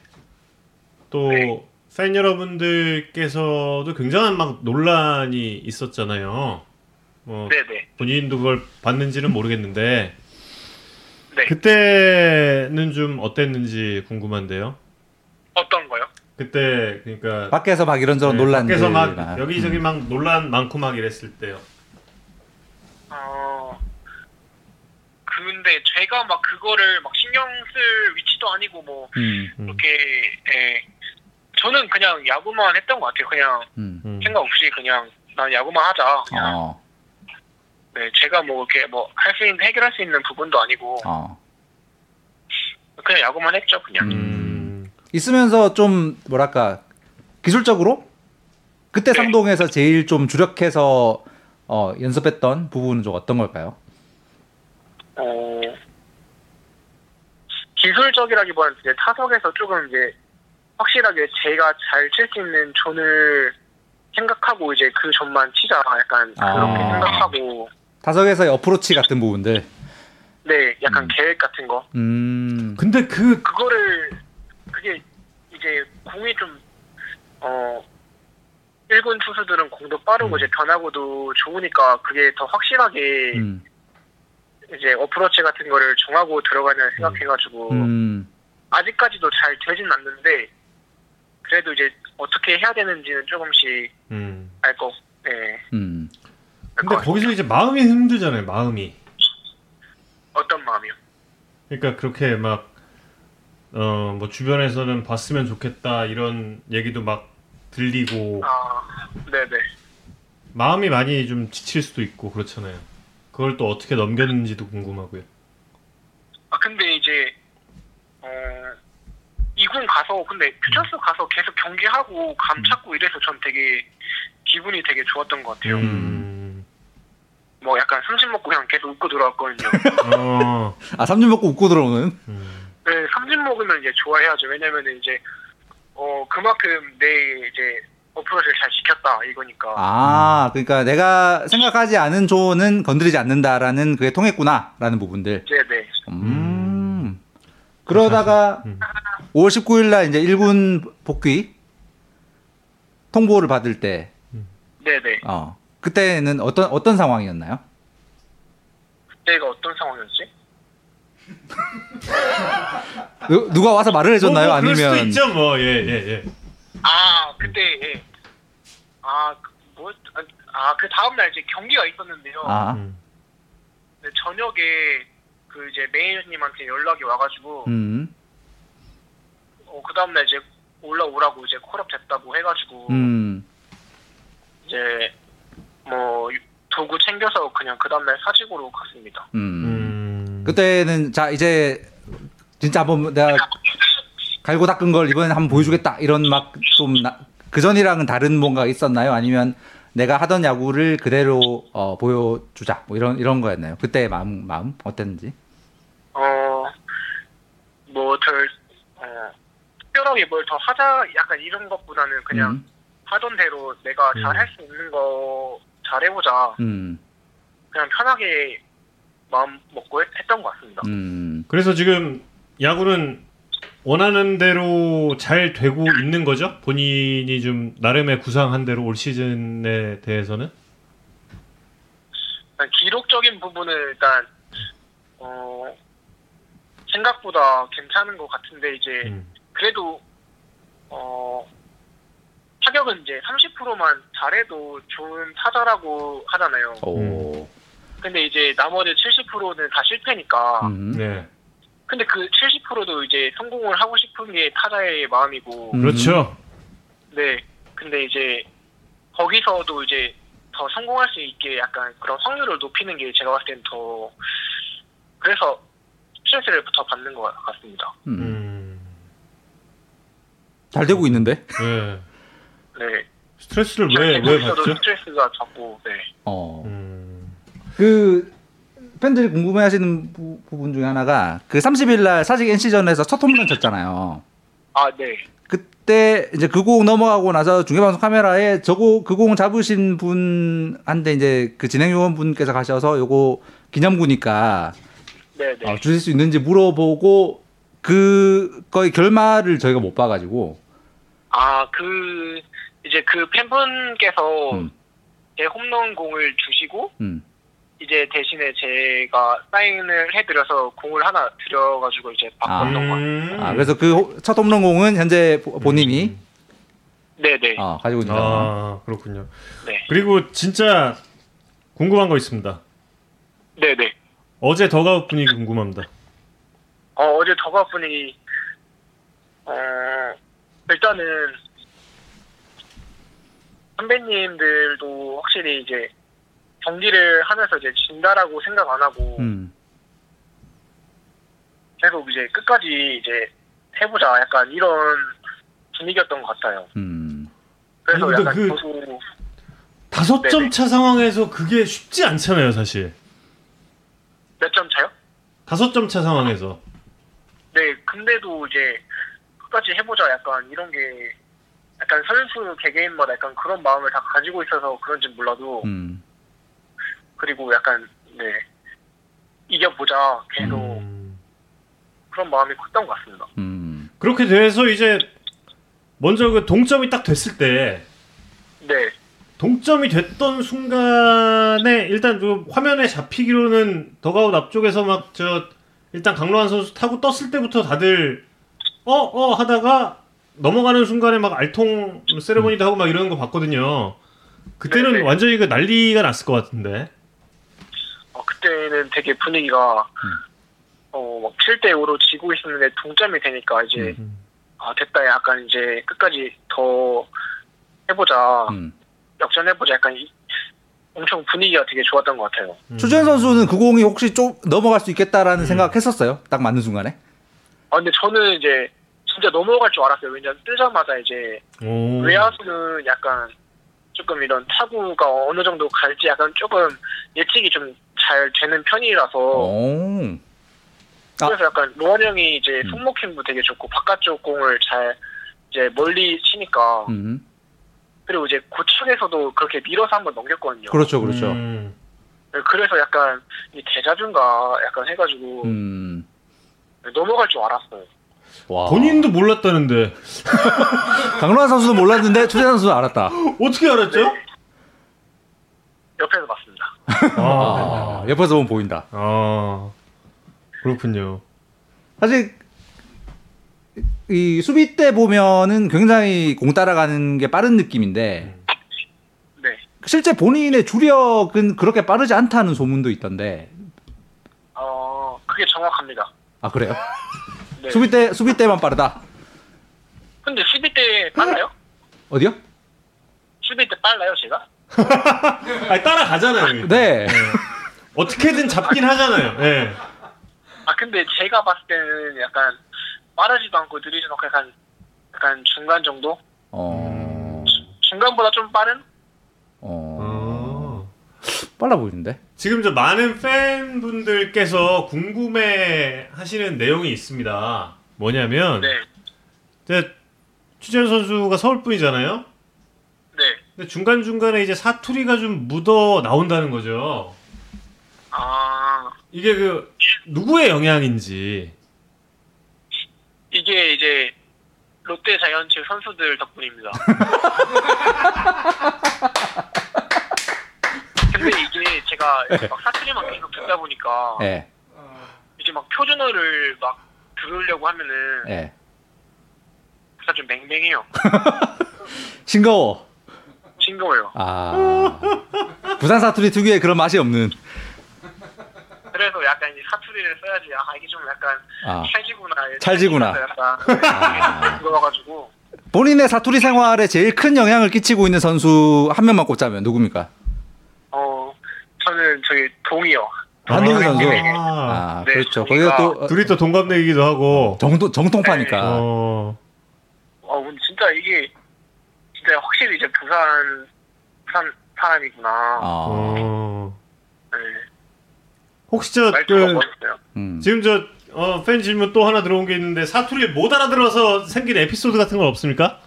또 네. 팬 여러분들께서도 굉장한 막 논란이 있었잖아요. 뭐 네네. 본인도 그걸 봤는지는 모르겠는데 네. 그때는 좀 어땠는지 궁금한데요. 어떤 거요? 그때 그러니까 밖에서 막 이런저런 네, 논란들 밖에서 막 여기저기 막 논란 많고 막 이랬을 때요. 어 근데 제가 막 그거를 막 신경 쓸 위치도 아니고 뭐 음. 음. 그렇게 예. 저는 그냥 야구만 했던 것 같아요. 그냥 음. 음. 생각 없이 그냥 난 야구만 하자. 그냥 어. 네 제가 뭐 이렇게 뭐 할 수 있는 해결할 수 있는 부분도 아니고 어. 그냥 야구만 했죠. 그냥. 음. 있으면서 좀 뭐랄까 기술적으로 그때 네. 상동에서 제일 좀 주력해서 어, 연습했던 부분은 좀 어떤 걸까요? 어, 기술적이라기보다는 이제 타석에서 조금 이제 확실하게 제가 잘 칠 수 있는 존을 생각하고 이제 그 존만 치자 약간 그렇게 아. 생각하고 타석에서의 어프로치 같은 부분들. 네 약간 음. 계획 같은 거 음. 근데 그 그거를 그게 이제 공이 좀어 1군 투수들은 공도 빠르고 음. 이제 변화구도 좋으니까 그게 더 확실하게 음. 이제 어프로치 같은 거를 정하고 들어가냐 생각해가지고 음. 아직까지도 잘 되진 않는데 그래도 이제 어떻게 해야 되는지는 조금씩 음. 알 거. 네. 음. 알 근데 것 거기서 이제 마음이 힘들잖아요. 마음이. 어떤 마음이요? 그러니까 그렇게 막 어 뭐 주변에서는 봤으면 좋겠다 이런 얘기도 막 들리고 아, 네네. 마음이 많이 좀 지칠 수도 있고 그렇잖아요. 그걸 또 어떻게 넘겼는지도 궁금하고요. 아 근데 이제 어 이군 가서 근데 퓨처스 가서 계속 경기하고 감 찾고 이래서 전 되게 기분이 되게 좋았던 것 같아요. 음. 뭐 약간 삼십 먹고 그냥 계속 웃고 들어왔거든요. 어. 아 삼진 먹고 웃고 들어오는. 음. 네, 삼진 먹으면 이제 좋아해야죠. 왜냐면은 이제 어 그만큼 내 이제 어프로치를 잘 지켰다 이거니까. 아 그러니까 내가 생각하지 않은 조는 건드리지 않는다라는 그게 통했구나라는 부분들. 네네. 음. 그러다가 음. 5월 19일 날 이제 1군 복귀 통보를 받을 때 네네. 어. 그때는 어떤 어떤 상황이었나요? 그때가 어떤 상황이었지? 누, 누가 와서 말을 해줬나요? 뭐, 뭐 그럴 수도 아니면 있죠. 뭐 예, 예, 예. 아 그때 예. 아 뭐 아 그 다음 날 이제 경기가 있었는데요. 아, 음. 근데 저녁에 그 이제 매니저님한테 연락이 와가지고 음, 어, 그 다음 날 이제 올라오라고 이제 콜업 됐다고 해가지고 음, 이제 뭐 도구 챙겨서 그냥 그 다음 날 사직으로 갔습니다. 음. 음. 그때는 자 이제 진짜 한번 내가 갈고 닦은 걸 이번에 한번 보여주겠다 이런 막 좀 그 전이랑은 다른 뭔가 있었나요? 아니면 내가 하던 야구를 그대로 어, 보여주자 뭐 이런 이런 거였나요? 그때의 마음 마음 어땠는지? 어뭐덜 어, 특별하게 뭘 더 하자 약간 이런 것보다는 그냥 음, 하던 대로 내가 음. 잘할 수 있는 거 잘 해보자 음, 그냥 편하게 마음 먹고 했, 했던 것 같습니다. 음. 그래서 지금 야구는 원하는 대로 잘 되고 있는 거죠? 본인이 좀 나름의 구상한 대로 올 시즌에 대해서는? 일단 기록적인 부분은 일단 어 생각보다 괜찮은 것 같은데 이제 음. 그래도 어 타격은 이제 30%만 잘해도 좋은 타자라고 하잖아요. 오, 근데 이제 나머지 70%는 다 실패니까 음, 네. 근데 그 70%도 이제 성공을 하고 싶은 게 타자의 마음이고 음. 그렇죠. 네. 근데 이제 거기서도 이제 더 성공할 수 있게 약간 그런 확률을 높이는 게 제가 봤을 땐 더 그래서 스트레스를 더 받는 것 같습니다. 음. 음. 잘 되고 있는데. 네. 네. 스트레스를 왜 왜 받죠? 스트레스가 자꾸 네. 어. 음. 그 팬들이 궁금해 하시는 부, 분 중에 하나가 그 30일 날 사직 NC전에서 첫 홈런 쳤잖아요. 아 네. 그때 이제 그 공 넘어가고 나서 중계방송 카메라에 저거 그 공 잡으신 분한테 이제 그 진행 요원 분께서 가셔서 요거 기념구니까 네, 네. 어, 주실 수 있는지 물어보고 그 거의 결말을 저희가 못 봐가지고 아, 그 이제 그 팬분께서 음. 제 홈런 공을 주시고 음. 이제 대신에 제가 사인을 해드려서 공을 하나 드려가지고 이제 바꿨던 거. 음. 아 그래서 그 첫 홈런 공은 현재 보- 본인이 네네. 어, 가지고 있는 거. 아 그렇군요. 네. 그리고 진짜 궁금한 거 있습니다. 네네. 어제 더가웃 분위기 궁금합니다. 어, 어제 더가 분위기 어 일단은 선배님들도 확실히 이제 경기를 하면서 이제 진다라고 생각 안 하고 음. 계속 이제 끝까지 이제 해보자 약간 이런 분위기였던 것 같아요. 음. 그래서 아니, 약간 그- 저도 다섯 점. 차 상황에서 그게 쉽지 않잖아요, 사실. 몇 점 차요? 다섯 점 차 상황에서. 네, 근데도 이제 끝까지 해보자 약간 이런 게 약간 선수 개개인마다 약간 그런 마음을 다 가지고 있어서 그런지 몰라도 음. 그리고 약간 네 이겨보자 계속 음. 그런 마음이 컸던 것 같습니다. 음. 그렇게 돼서 이제 먼저 그 동점이 딱 됐을 때 네, 동점이 됐던 순간에 일단 그 화면에 잡히기로는 더가웃 앞쪽에서 막 저 일단 강로한 선수 타고 떴을 때부터 다들 어어 하다가 넘어가는 순간에 막 알통 세레머니도 하고 막 이러는 거 봤거든요. 그때는 네네. 완전히 그 난리가 났을 것 같은데. 어, 그때는 되게 분위기가 어막 7대 5로 지고 있었는데 동점이 되니까 이제 음. 아 됐다 약간 이제 끝까지 더 해보자 음. 역전해보자 약간 이- 엄청 분위기가 되게 좋았던 것 같아요. 음. 추재현 선수는 그 공이 혹시 좀 넘어갈 수 있겠다라는 생각했었어요. 딱 맞는 순간에. 아 근데 저는 이제 진짜 넘어갈 줄 알았어요. 왜냐면 뜨자마자 이제 오. 외야수는 약간 조금 이런 타구가 어느 정도 갈지 약간 조금 예측이 좀 잘 되는 편이라서 오. 아. 그래서 약간 로한 형이 이제 음. 손목 힘도 되게 좋고 바깥쪽 공을 잘 이제 멀리 치니까 음. 그리고 이제 고측에서도 그렇게 밀어서 한번 넘겼거든요. 그렇죠, 그렇죠. 음. 그래서 약간 이 대자준가 약간 해가지고 음. 넘어갈 줄 알았어요. 와. 본인도 몰랐다는데 강로한 선수는 몰랐는데 추재현 선수는 알았다. 어떻게 알았죠? 네. 옆에서 봤습니다. 아, 옆에서 보면 보인다. 아 그렇군요. 사실 이 수비 때 보면은 굉장히 공 따라가는 게 빠른 느낌인데 네. 실제 본인의 주력은 그렇게 빠르지 않다는 소문도 있던데. 어 그게 정확합니다. 아 그래요? 네. 수비 때 수비 때만 빠르다. 근데 수비 때 빨라요? 어디요? 수비 때 빨라요 제가? 아니 따라가잖아요. 네. 어떻게든 잡긴 하잖아요. 예. 아 근데 제가 봤을 때는 약간 빠르지도 않고 느리지도 않고 약간 약간 중간 정도? 어. 중간보다 좀 빠른? 어. 어. 빨라 보이는데. 지금 저 많은 팬분들께서 궁금해 하시는 내용이 있습니다. 뭐냐면, 네. 추재현 선수가 서울 분이잖아요? 네. 근데 중간 중간에 이제 사투리가 좀 묻어 나온다는 거죠. 아 이게 그, 누구의 영향인지. 이게 이제 롯데 자이언츠 선수들 덕분입니다. 근데 이게 제가 막 사투리만 계속 듣다 보니까 예. 이제 막 표준어를 막 들으려고 하면은 예. 진짜 좀 맹맹해요. 싱거워. 싱거워요. 아. 부산 사투리 특유의 그런 맛이 없는. 그래서 약간 이제 사투리를 써야지 아 이게 좀 약간 아. 찰지구나 찰지구나. 약간 그거가지고 본인의 사투리 생활에 제일 큰 영향을 끼치고 있는 선수 한 명만 꼽자면 누굽니까? 어 저는 저기 동이요 한동희 선수. 아, 아, 네, 그렇죠. 거기가 또 어, 둘이 또 동갑내기기도 하고. 정통 정통파니까. 어. 어 근데 진짜 이게 진짜 확실히 이제 부산 부산 사람이구나 어. 어. 네, 혹시 저 말투가 그 멋있어요 음. 지금 저 어, 팬 질문 또 하나 들어온 게 있는데 사투리 못 알아들어서 생긴 에피소드 같은 건 없습니까?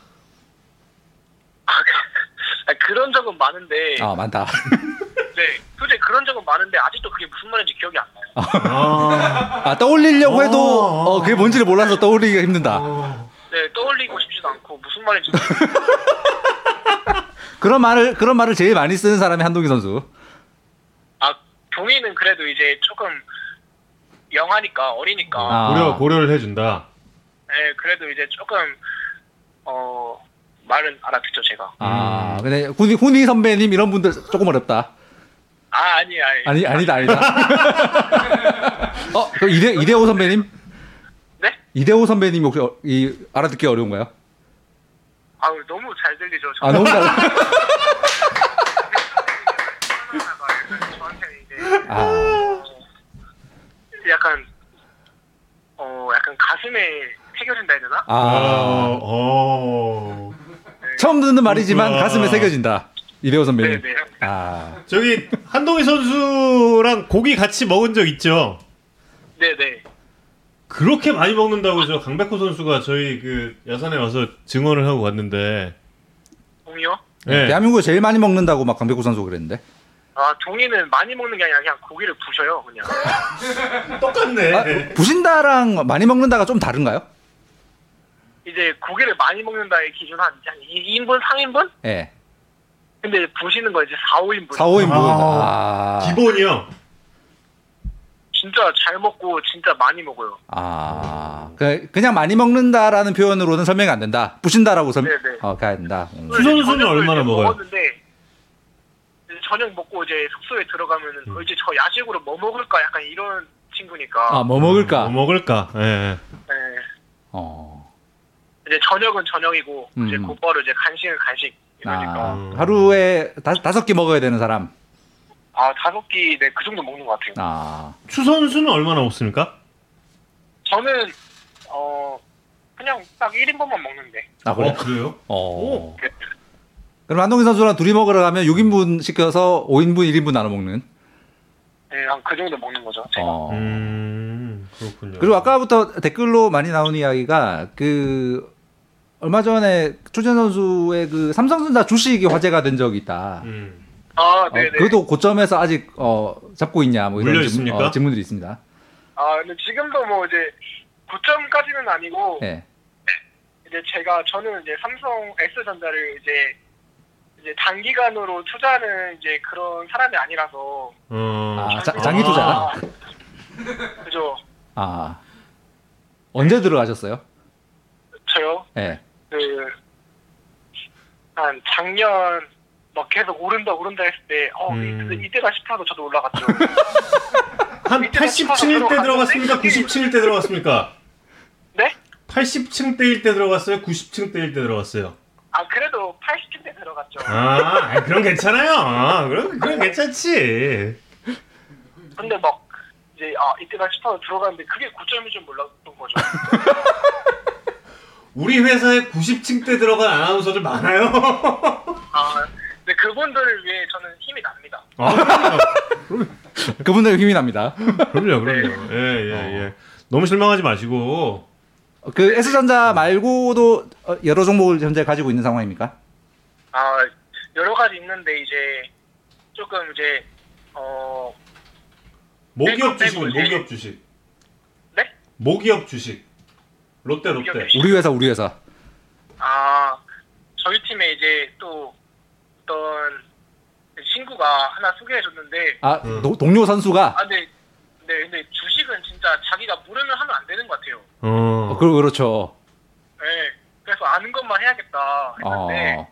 아, 그런 적은 많은데 아 많다. 네 솔직히 그런 적은 많은데 아직도 그게 무슨 말인지 기억이 안 나요 아. 아 떠올리려고 해도 어. 어, 그게 뭔지를 몰라서 떠올리기가 힘든다. 어. 네 떠올리고 싶지도 않고 무슨 말인지 그런 말을 그런 말을 제일 많이 쓰는 사람이 한동희 선수. 아 동이는 그래도 이제 조금 영하니까 어리니까 아. 고려 고려를 해준다. 네 그래도 이제 조금 어 말은 알아듣죠 제가 아 근데 훈이 훈이 선배님 이런 분들 조금 어렵다. 아 아니 아니 아니 아니다 아니다. 어, 그 이대 이대호 선배님? 네? 이대호 선배님 혹시 어, 이 알아듣기 어려운가요? 아 너무 잘 들리죠 아 너무 잘. 저한테 이제 아, 약간 어 약간 가슴에 새겨진다 해야 되나? 아, 아 어. 처음 듣는 말이지만 그렇구나. 가슴에 새겨진다. 이대호 선배님. 네네. 아, 저기 한동희 선수랑 고기 같이 먹은 적 있죠? 네네. 그렇게 많이 먹는다고 저 강백호 선수가 저희 그 야산에 와서 증언을 하고 갔는데. 동이요? 네. 대한민국에 제일 많이 먹는다고 막 강백호 선수 그랬는데. 아 동이는 많이 먹는 게 아니라 그냥 고기를 부셔요 그냥. 똑같네. 아, 부신다랑 많이 먹는다가 좀 다른가요? 이제 고기를 많이 먹는다의 기준 한, 한 2인분, 3인분? 예. 근데 보시는 거 이제 4, 5인분. 4, 5인분. 아. 아. 기본이요. 진짜 잘 먹고 진짜 많이 먹어요. 아. 그- 그냥 많이 먹는다라는 표현으로는 설명이 안 된다. 부신다라고 설 네네. 어, 가야 된다. 음. 수 선수는 저녁을 얼마나 먹어요? 먹었는데 저녁 먹고 이제 숙소에 들어가면은 음. 어, 이제 저 야식으로 뭐 먹을까 약간 이런 친구니까. 아, 뭐 먹을까? 뭐 먹을까? 예. 네. 어. 이제 저녁은 저녁이고 이제 음. 곧바로 이제 간식은 간식 이러니까 아, 음. 하루에 다, 다섯 끼 먹어야 되는 사람. 아 다섯 끼 네 그 정도 먹는 것 같아요. 아. 추 선수는 얼마나 먹습니까? 저는 어 그냥 딱 1인분만 먹는데. 아, 그래? 어, 그래요? 어. 그럼 한동희 선수랑 둘이 먹으러 가면 6인분 시켜서 5인분, 1인분 나눠 먹는. 네, 한 그 정도 먹는 거죠. 제가. 어. 음, 그렇군요. 그리고 아까부터 댓글로 많이 나온 이야기가 그 얼마 전에 추진 선수의 그 삼성전자 주식이 화제가 된 적이 있다. 음. 아, 어, 네네. 그래도 고점에서 아직 어, 잡고 있냐 뭐 이런 있습니까? 어, 질문들이 있습니다. 아, 근데 지금도 뭐 이제 9점까지는 아니고 예. 이제 제가 저는 이제 삼성 S전자를 이제 이제 단기간으로 투자하는 이제 그런 사람이 아니라서 어. 아, 자- 장기 투자라? 아, 그죠. 아 언제 들어가셨어요? 저요. 예. 그한 작년 막 계속 오른다 오른다 했을 때 어, 음. 이때, 이때 가 싶어서 저도 올라갔죠. 한 87일 때 들어갔습니까? 97일 때 들어갔습니까? 네? 80층 대일 때 들어갔어요? 90층 대일 때 들어갔어요? 아 그래도 80대 들어갔죠. 아, 그럼 괜찮아요. 아, 그럼, 그럼 괜찮지. 근데 막 이제 아 이때가 싶어서 들어갔는데 그게 9점이 좀 몰랐던 거죠. 우리 회사에 90층 대 들어간 아나운서들 많아요. 아 근데 그분들을 위해 저는 힘이 납니다. 아, 그분들 힘이 납니다. 그럼요, 그럼요. 예, 예, 예. 너무 실망하지 마시고. 그 S전자 말고도 어, 여러 종목을 현재 가지고 있는 상황입니까? 아 여러 가지 있는데 이제 조금 이제 어 모기업 주식은 이제- 모기업 주식. 네? 모기업 주식. 롯데, 롯데. 주식. 우리 회사 우리 회사. 아 저희 팀에 이제 또 어떤 친구가 하나 소개해 줬는데 아 음. 노- 동료 선수가 아 근데 네 근데 주식은 진짜 자기가 모르면 하면 안 되는 것 같아요. 어. 어, 그 그렇죠. 네 그래서 아는 것만 해야겠다 했는데 어.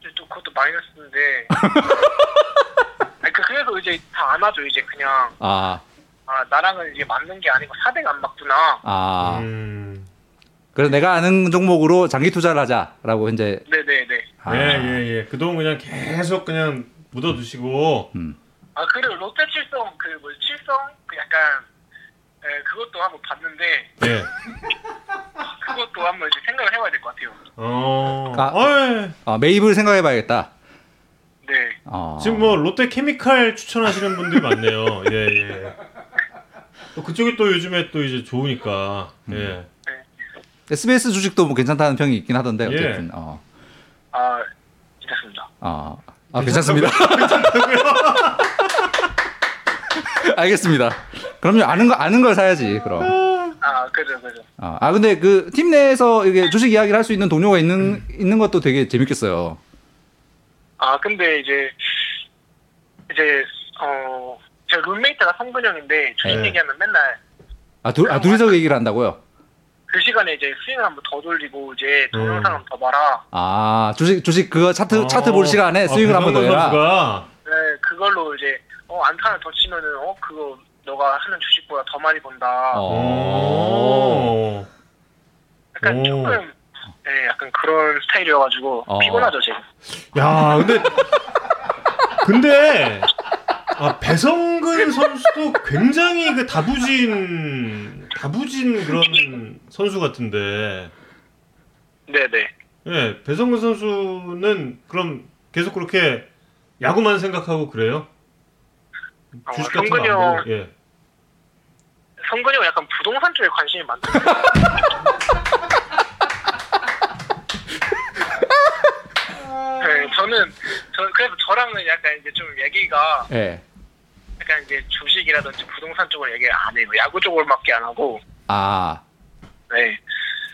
이제 또 그것도 마이너스인데 아니, 그- 그래서 이제 다 안아줘 이제 그냥 아, 아 나랑은 이제 맞는 게 아니고 사대가 안 맞구나. 아. 음. 그래서 내가 아는 종목으로 장기 투자를 하자라고 현재. 네네네. 아, 예, 예, 예. 그동안 그냥 계속 그냥 묻어두시고. 아 그리고 롯데 칠성 그 뭐 칠성 그 약간 에, 그것도 한번 봤는데 예. 그것도 한번 이제 생각을 해봐야 될 것 같아요. 어. 아. 어이. 아, 매입을 생각해봐야겠다. 네. 어. 지금 뭐 롯데 케미칼 추천하시는 분들이 많네요. 예, 예. 또 그쪽이 또 요즘에 또 이제 좋으니까. 예. SBS 주식도 뭐 괜찮다는 평이 있긴 하던데 예. 어쨌든. 어. 아 괜찮습니다. 아, 아 괜찮습니다. 알겠습니다. 그럼요 아는 거 아는 걸 사야지 그럼. 아 그죠 그죠. 아, 아 근데 그 팀 내에서 이게 주식 이야기를 할 수 있는 동료가 있는 있는 것도 되게 재밌겠어요. 아 근데 이제 이제 어 제 룸메이트가 성근 형인데 주식 네. 얘기하면 맨날 아, 둘, 아 둘이서 얘기를 한다고요? 그 시간에 이제 스윙을 한번 더 돌리고 이제 음. 동영상 한번 더 봐라. 아 주식 주식 그거 차트 어. 차트 볼 시간에 아, 스윙을 한번 더 해라. 선수가 네 그걸로 이제 어 안타를 더 치면은 어 그거 너가 하는 주식보다 더 많이 본다. 어. 오. 약간 오. 조금 네 약간 그런 스타일이어가지고 어. 피곤하죠 지금. 야, 근데 근데 아, 배성근 선수도 굉장히 그 다부진 다부진 그런 선수 같은데. 네네. 예, 배성근 선수는 그럼 계속 그렇게 야구만 생각하고 그래요? 어, 주식 같은 성근이 거안 형 보고. 예. 성근이 형 약간 부동산 쪽에 관심이 많던데. 네, 저는 저 그래서 저랑은 약간 이제 좀 얘기가 예. 약간 이제 주식이라든지 부동산 쪽을 얘기 안 해요. 야구 쪽으로밖에 안 하고, 아. 네,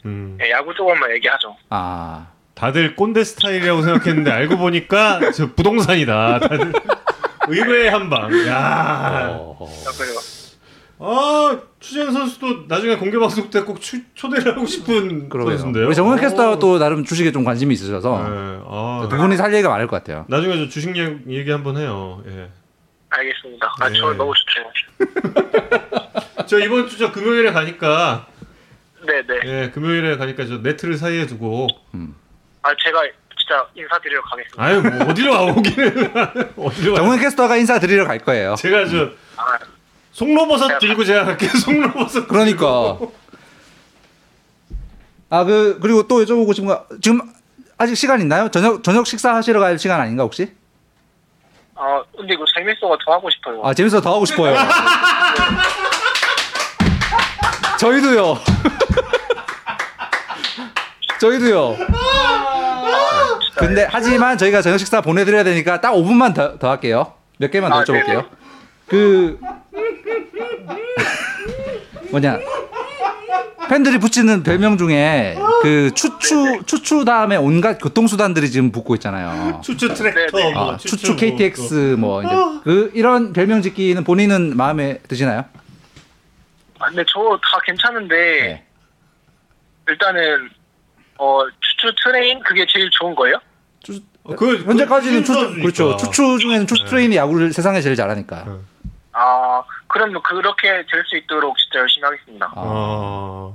음. 네, 야구 쪽으로만 얘기하죠. 아. 다들 꼰대 스타일이라고 생각했는데 알고 보니까 저 부동산이다. 다들 의외의 한 방. 야. 어. 아 추재현 선수도 나중에 공개 방송 때 꼭 초대를 하고 싶은 그러게요. 선수인데요. 우리 정훈 캐스터 오. 또 나름 주식에 좀 관심이 있으셔서 네, 아, 두 분이 살 얘기가 많을 것 같아요. 나중에 저 주식 얘기, 한번 해요. 예. 알겠습니다. 아, 네. 저 너무 좋죠. 저 이번 주 저 금요일에 가니까 네네. 예 금요일에 가니까 저 네트를 사이에 두고 아, 제가 진짜 인사드리러 가겠습니다. 아유 뭐 어디로 와 오기는 어디로 와 정훈 캐스터가 인사드리러 갈 거예요. 제가 저 아, 송로버섯 들고 제가 갈게요 송로버섯 그러니까. 아 그 그리고 또 여쭤보고 싶은 거 지금 아직 시간 있나요? 저녁 저녁 식사 하시러 갈 시간 아닌가 혹시? 어, 근데 이거 재밌어가 더 하고 싶어요. 아 재밌어 더 하고 싶어요. 저희도요. 저희도요. 근데 하지만 저희가 저녁 식사 보내드려야 되니까 딱 5분만 더, 더 할게요. 몇 개만 더 아, 여쭤볼게요. 그 뭐냐 팬들이 붙이는 별명 중에 그 추추 추추 다음에 온갖 교통수단들이 지금 붙고 있잖아요. 추추 트랙터 네, 네. 뭐 아, 추추 KTX 뭐 이제 어. 그 이런 별명 짓기는 본인은 마음에 드시나요? 아, 근데 저 다 괜찮은데, 네. 일단은, 어, 추추 트레인? 그게 제일 좋은 거예요? 어, 그 현재까지는 그추 선수니까. 그렇죠. 추추 중에는 추추 네. 트레인이 야구를 세상에 제일 잘하니까. 네. 아, 그럼 그렇게 될 수 있도록 진짜 열심히 하겠습니다. 아. 아.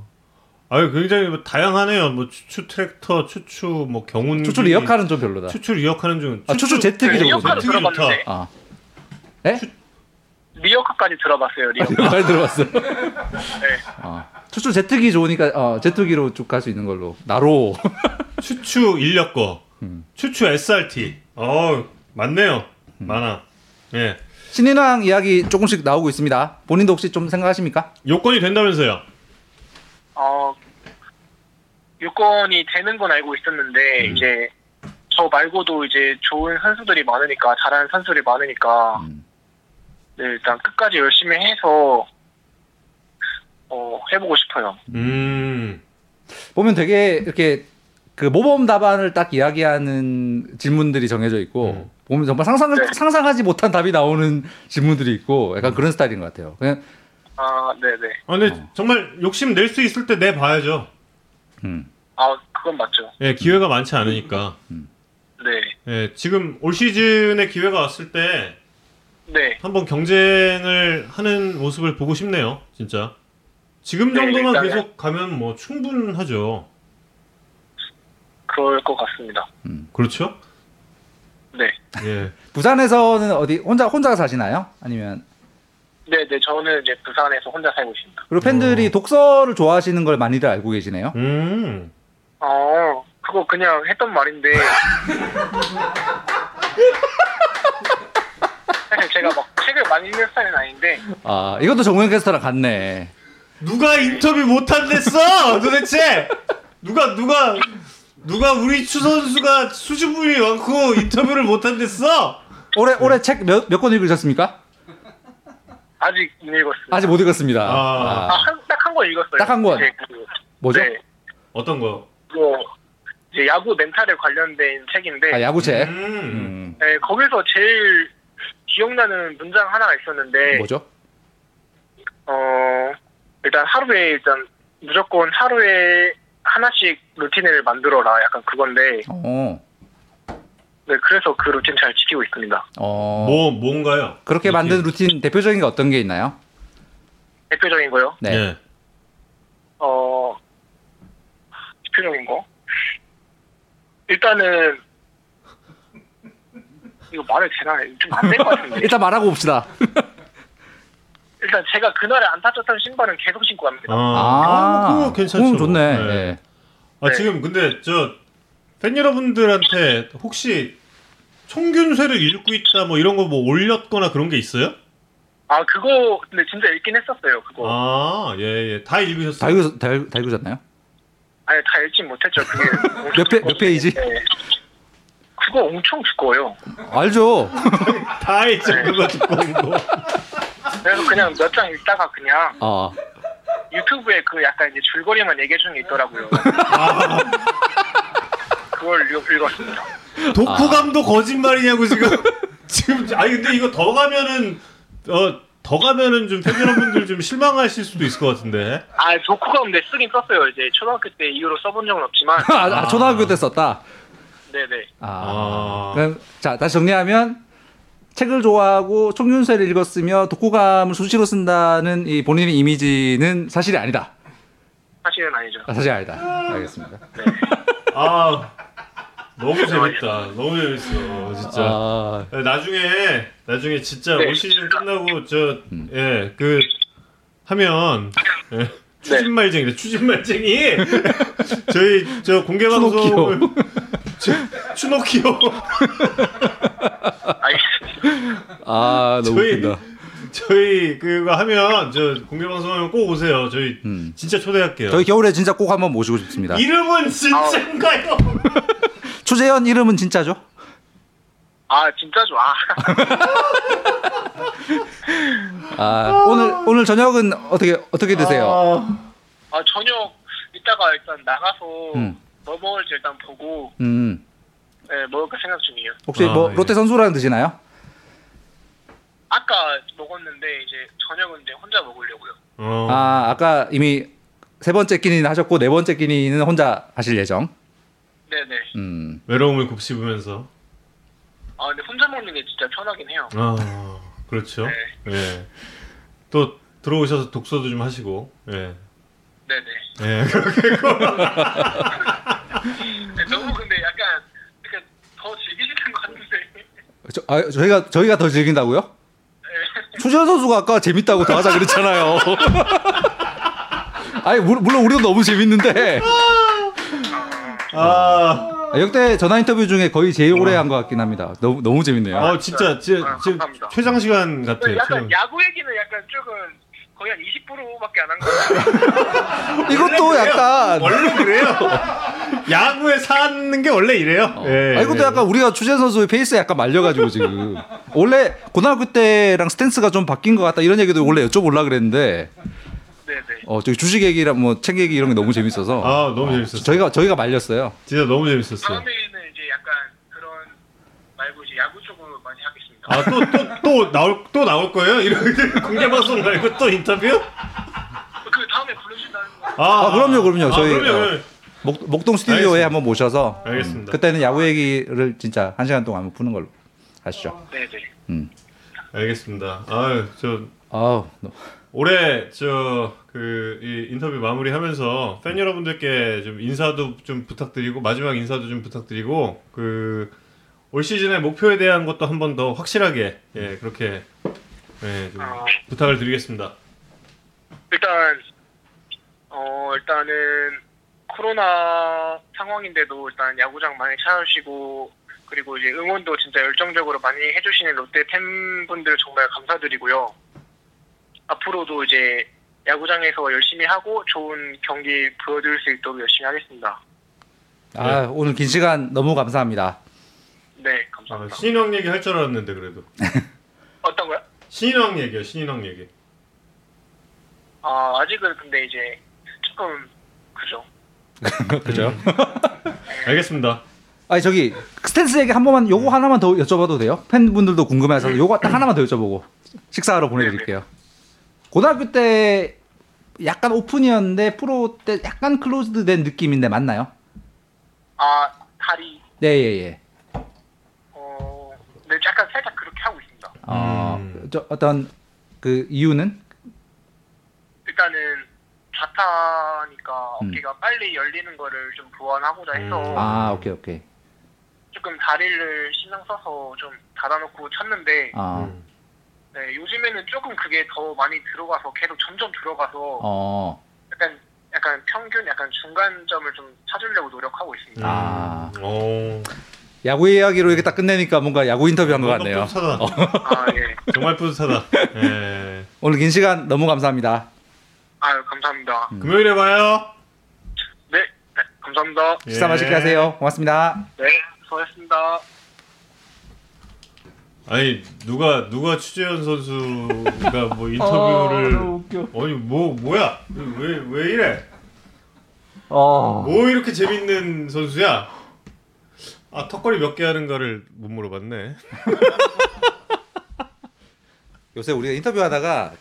아유 굉장히 뭐 다양하네요. 뭐 추추 트랙터, 추추 뭐 경운 추추 리어카는 좀 별로다. 추추 리어카는 중 아, 추추 제트기죠. 리어카도 제트기 좋다. 들어봤는데, 아. 예? 리어카까지 들어봤어요, 리어카. 잘 들어봤어. 네. 아. 추추 제트기 좋으니까 어, 제트기로 쭉 갈 수 있는 걸로. 나로. 추추 인력거. 음. 추추 SRT. 어, 많네요. 음. 많아. 예. 신인왕 이야기 조금씩 나오고 있습니다. 본인도 혹시 좀 생각하십니까? 요건이 된다면서요. 어, 유권이 되는 건 알고 있었는데, 음. 이제, 저 말고도 이제 좋은 선수들이 많으니까, 잘하는 선수들이 많으니까, 음. 네, 일단 끝까지 열심히 해서, 어, 해보고 싶어요. 음. 보면 되게 이렇게 그 모범 답안을 딱 이야기하는 질문들이 정해져 있고 음. 보면 정말 상상 네. 상상하지 못한 답이 나오는 질문들이 있고 약간 그런 스타일인 것 같아요. 그냥 아, 네네. 아, 근데 정말 욕심 낼 수 있을 때 내 봐야죠. 음. 아, 그건 맞죠. 예, 기회가 많지 않으니까. 네. 예, 지금 올 시즌에 기회가 왔을 때 네. 한번 경쟁을 하는 모습을 보고 싶네요. 진짜. 지금 네, 정도만 일단은- 계속 가면 뭐 충분하죠. 그럴 것 같습니다. 그렇죠? 네. 예. 부산에서는 어디 혼자 혼자 사시나요? 아니면 네, 네. 저는 이제 부산에서 혼자 살고 있습니다. 그리고 팬들이 독서를 좋아하시는 걸 많이들 알고 계시네요. 음. 어, 그거 그냥 했던 말인데. 사실 제가 막 책을 많이 읽는 스타일은 아닌데. 아 이것도 정우영 캐스터랑 같네. 누가 인터뷰 못 한댔어? 도대체 누가 누가 누가 우리 추 선수가 수줍음이 많고 인터뷰를 못 한댔어? 올해 올해 책 몇 몇 권 읽으셨습니까? 아직 못 읽었습니다. 아직 못 읽었습니다. 아. 아, 아, 딱한 권 읽었어요. 딱 한 권? 이제 그, 뭐죠? 네. 어떤 거? 뭐 이제 야구 멘탈에 관련된 책인데 아 야구 책. 음. 음. 네, 거기서 제일 기억나는 문장 하나가 있었는데 뭐죠? 어 일단 하루에 일단 무조건 하루에 하나씩 루틴을 만들어라 약간 그건데 어. 네 그래서 그 루틴 잘 지키고 있습니다. 어. 뭐 뭔가요? 그렇게 만든 루틴 대표적인 게 어떤 게 있나요? 대표적인 거요. 네. 예. 어 대표적인 거 일단은 이거 말을 되나 좀 안 될 것 같은데 일단 말하고 봅시다. 일단 제가 그날에 안 타쳤던 신발은 계속 신고 갑니다. 아, 그거 괜찮죠. 그건 좋네. 네. 예. 아 네. 지금 근데 저 팬 여러분들한테 혹시 총균쇠를 읽고 있다 뭐 이런 거 뭐 올렸거나 그런 게 있어요? 아 그거 근데 진짜 읽긴 했었어요 그거 아, 예, 예. 다 읽으셨어요? 다, 읽으, 다, 읽- 다 읽으셨나요? 아니 다 읽진 못했죠 그게 몇 페- 몇 페이지? 네. 그거 엄청 두꺼워요 알죠. 다 읽죠. 그거 온 거. 그래서 그냥 몇 장 읽다가 그냥 아. 유튜브에 그 약간 이제 줄거리만 얘기해 주는 게 있더라고요 아, 그걸 읽, 읽었습니다 독후감도 거짓말이냐고 지금. 지금 아니 근데 이거 더 가면은 어 더 가면은 좀 팬 여러분들 좀 실망하실 수도 있을 것 같은데. 아 도쿠가 근데 쓰긴 썼어요 이제 초등학교 때 이후로 써본 적은 없지만 아, 아, 초등학교 때 썼다. 네네 아. 아. 그럼 자 다시 정리하면 책을 좋아하고 총균세를 읽었으며 독후감을 수시로 쓴다는 이 본인의 이미지는 사실이 아니다. 사실은 아니죠 아, 사실이 아니다. 알겠습니다. 아 너무 재밌다. 너무 재밌어. 진짜. 아, 나중에 나중에 진짜 네. 올 시즌 끝나고 저예그 하면 예, 추진말쟁이래 추진말쟁이 저희 저 공개 방송을 저- 추노키오 알겠습니다 아 너무 저희 웃긴다. 저희 그거 하면 저 공개 방송하면 꼭 오세요. 저희 음. 진짜 초대할게요. 저희 겨울에 진짜 꼭 한번 모시고 싶습니다. 이름은 진짜인가요? 초재현 이름은 진짜죠? 아 진짜죠 아 아, 오늘 오늘 저녁은 어떻게 어떻게 드세요? 아, 아 저녁 이따가 일단 나가서 음. 뭐 먹을지 일단 보고 음. 네, 먹을까 생각 중이에요. 혹시 아, 뭐 예. 롯데 선수랑 드시나요? 아까 먹었는데 이제 저녁은 이제 혼자 먹으려고요. 어. 아, 아까 이미 세 번째 끼니는 하셨고 네 번째 끼니는 혼자 하실 예정. 네네. 음. 외로움을 곱씹으면서 아 근데 혼자 먹는 게 진짜 편하긴 해요. 아 그렇죠. 네. 예. 또 들어오셔서 독서도 좀 하시고 예. 네네. 예. 네, 너무 근데 약간 이렇게 더 즐기시는 것 같은데. 저, 아, 저희가 저희가 더 즐긴다고요? 네. 추재현 선수가 아까 재밌다고 더 하자 그랬잖아요. 아니 물- 물론 우리도 너무 재밌는데 아, 아, 역대 전화 인터뷰 중에 거의 제일 오래 한 것 같긴 합니다. 너무 너무 재밌네요. 아 진짜 진짜 아, 지금 감사합니다. 최장 시간 같아요. 약간 최장. 야구 얘기는 약간 조금 거의 한 20%밖에 안 한거 같아요. 이것도 약간 원래 그래요. 야구에 사는 게 원래 이래요. 예. 아 이것도 약간 우리가 추재현 선수의 페이스에 약간 말려가지고 지금 원래 고등학교 때랑 스탠스가 좀 바뀐 것 같다 이런 얘기도 원래 여쭤보려 그랬는데 네네. 어 저기 주식 얘기랑 뭐 책 얘기 이런 게 너무 재밌어서 아 너무 재밌었어요. 저희가 저희가 말렸어요. 진짜 너무 재밌었어요. 다음에는 이제 약간 그런 말고 이제 야구 쪽으로 아또또 또 나올 또 나올 거예요? 이런 공개 방송 말고 또 인터뷰? 그 다음에 부르신다는 거. 아, 그럼요, 그럼요. 저희, 그럼요. 어. 목, 목동 스튜디오에 알겠습니다. 한번 모셔서 알겠습니다. 그때는 야구 얘기를 진짜 한 시간 동안 한번 푸는 걸로 하시죠. 네네. 음. 알겠습니다. 아유 저 아우 너- 올해 저 그 인터뷰 마무리하면서 팬 여러분들께 좀 인사도 좀 부탁드리고 마지막 인사도 좀 부탁드리고 그 올 시즌의 목표에 대한 것도 한 번 더 확실하게 예 그렇게 예, 좀 아, 부탁을 드리겠습니다. 일단 어 일단은 코로나 상황인데도 일단 야구장 많이 찾아주시고 그리고 이제 응원도 진짜 열정적으로 많이 해주시는 롯데 팬분들 정말 감사드리고요. 앞으로도 이제 야구장에서 열심히 하고 좋은 경기 보여드릴 수 있도록 열심히 하겠습니다. 아 오늘 긴 시간 너무 감사합니다. 네, 아, 감사합니다. 신인왕 얘기 할 줄 알았는데 그래도 어떤 거요? 신인왕 얘기요 신인왕 얘기. 아 아직은 근데 이제 조금 그죠. 그죠? 알겠습니다. 아니 저기 스탠스 얘기 한 번만 요거 하나만 더 여쭤봐도 돼요? 팬분들도 궁금해서 요거 딱 하나만 더 여쭤보고 식사하러 보내드릴게요. 고등학교 때 약간 오픈이었는데 프로 때 약간 클로즈드된 느낌인데 맞나요? 아 다리 네 예 예. 어, 네 약간 살짝 그렇게 하고 있습니다. 어, 음. 저 어떤 그 이유는 일단은 좌타니까 음. 어깨가 빨리 열리는 거를 좀 보완하고자 해서 음. 아 오케이 오케이. 조금 다리를 신경 써서 좀 닫아놓고 쳤는데 아 음. 네, 요즘에는 조금 그게 더 많이 들어가서 계속 점점 들어가서 어. 약간 약간 평균 약간 중간점을 좀 찾으려고 노력하고 있습니다. 아. 오. 야구 이야기로 이렇게 딱 끝내니까 뭔가 야구 인터뷰 한 것 같네요. 뿌듯하다. 아 예. 정말 뿌듯하다. 예. 오늘 긴 시간 너무 감사합니다. 아유 감사합니다. 음. 금요일에 봐요. 네, 네 감사합니다. 예. 식사 맛있게 하세요. 고맙습니다. 네 수고하셨습니다. 아니 누가 누가 추재현 선수가 뭐 어, 인터뷰를 웃겨. 아니 뭐 뭐야 왜왜 이래 어. 뭐 이렇게 재밌는 선수야 아 턱걸이 몇 개 하는가를 못 물어봤네 요새 우리가 인터뷰하다가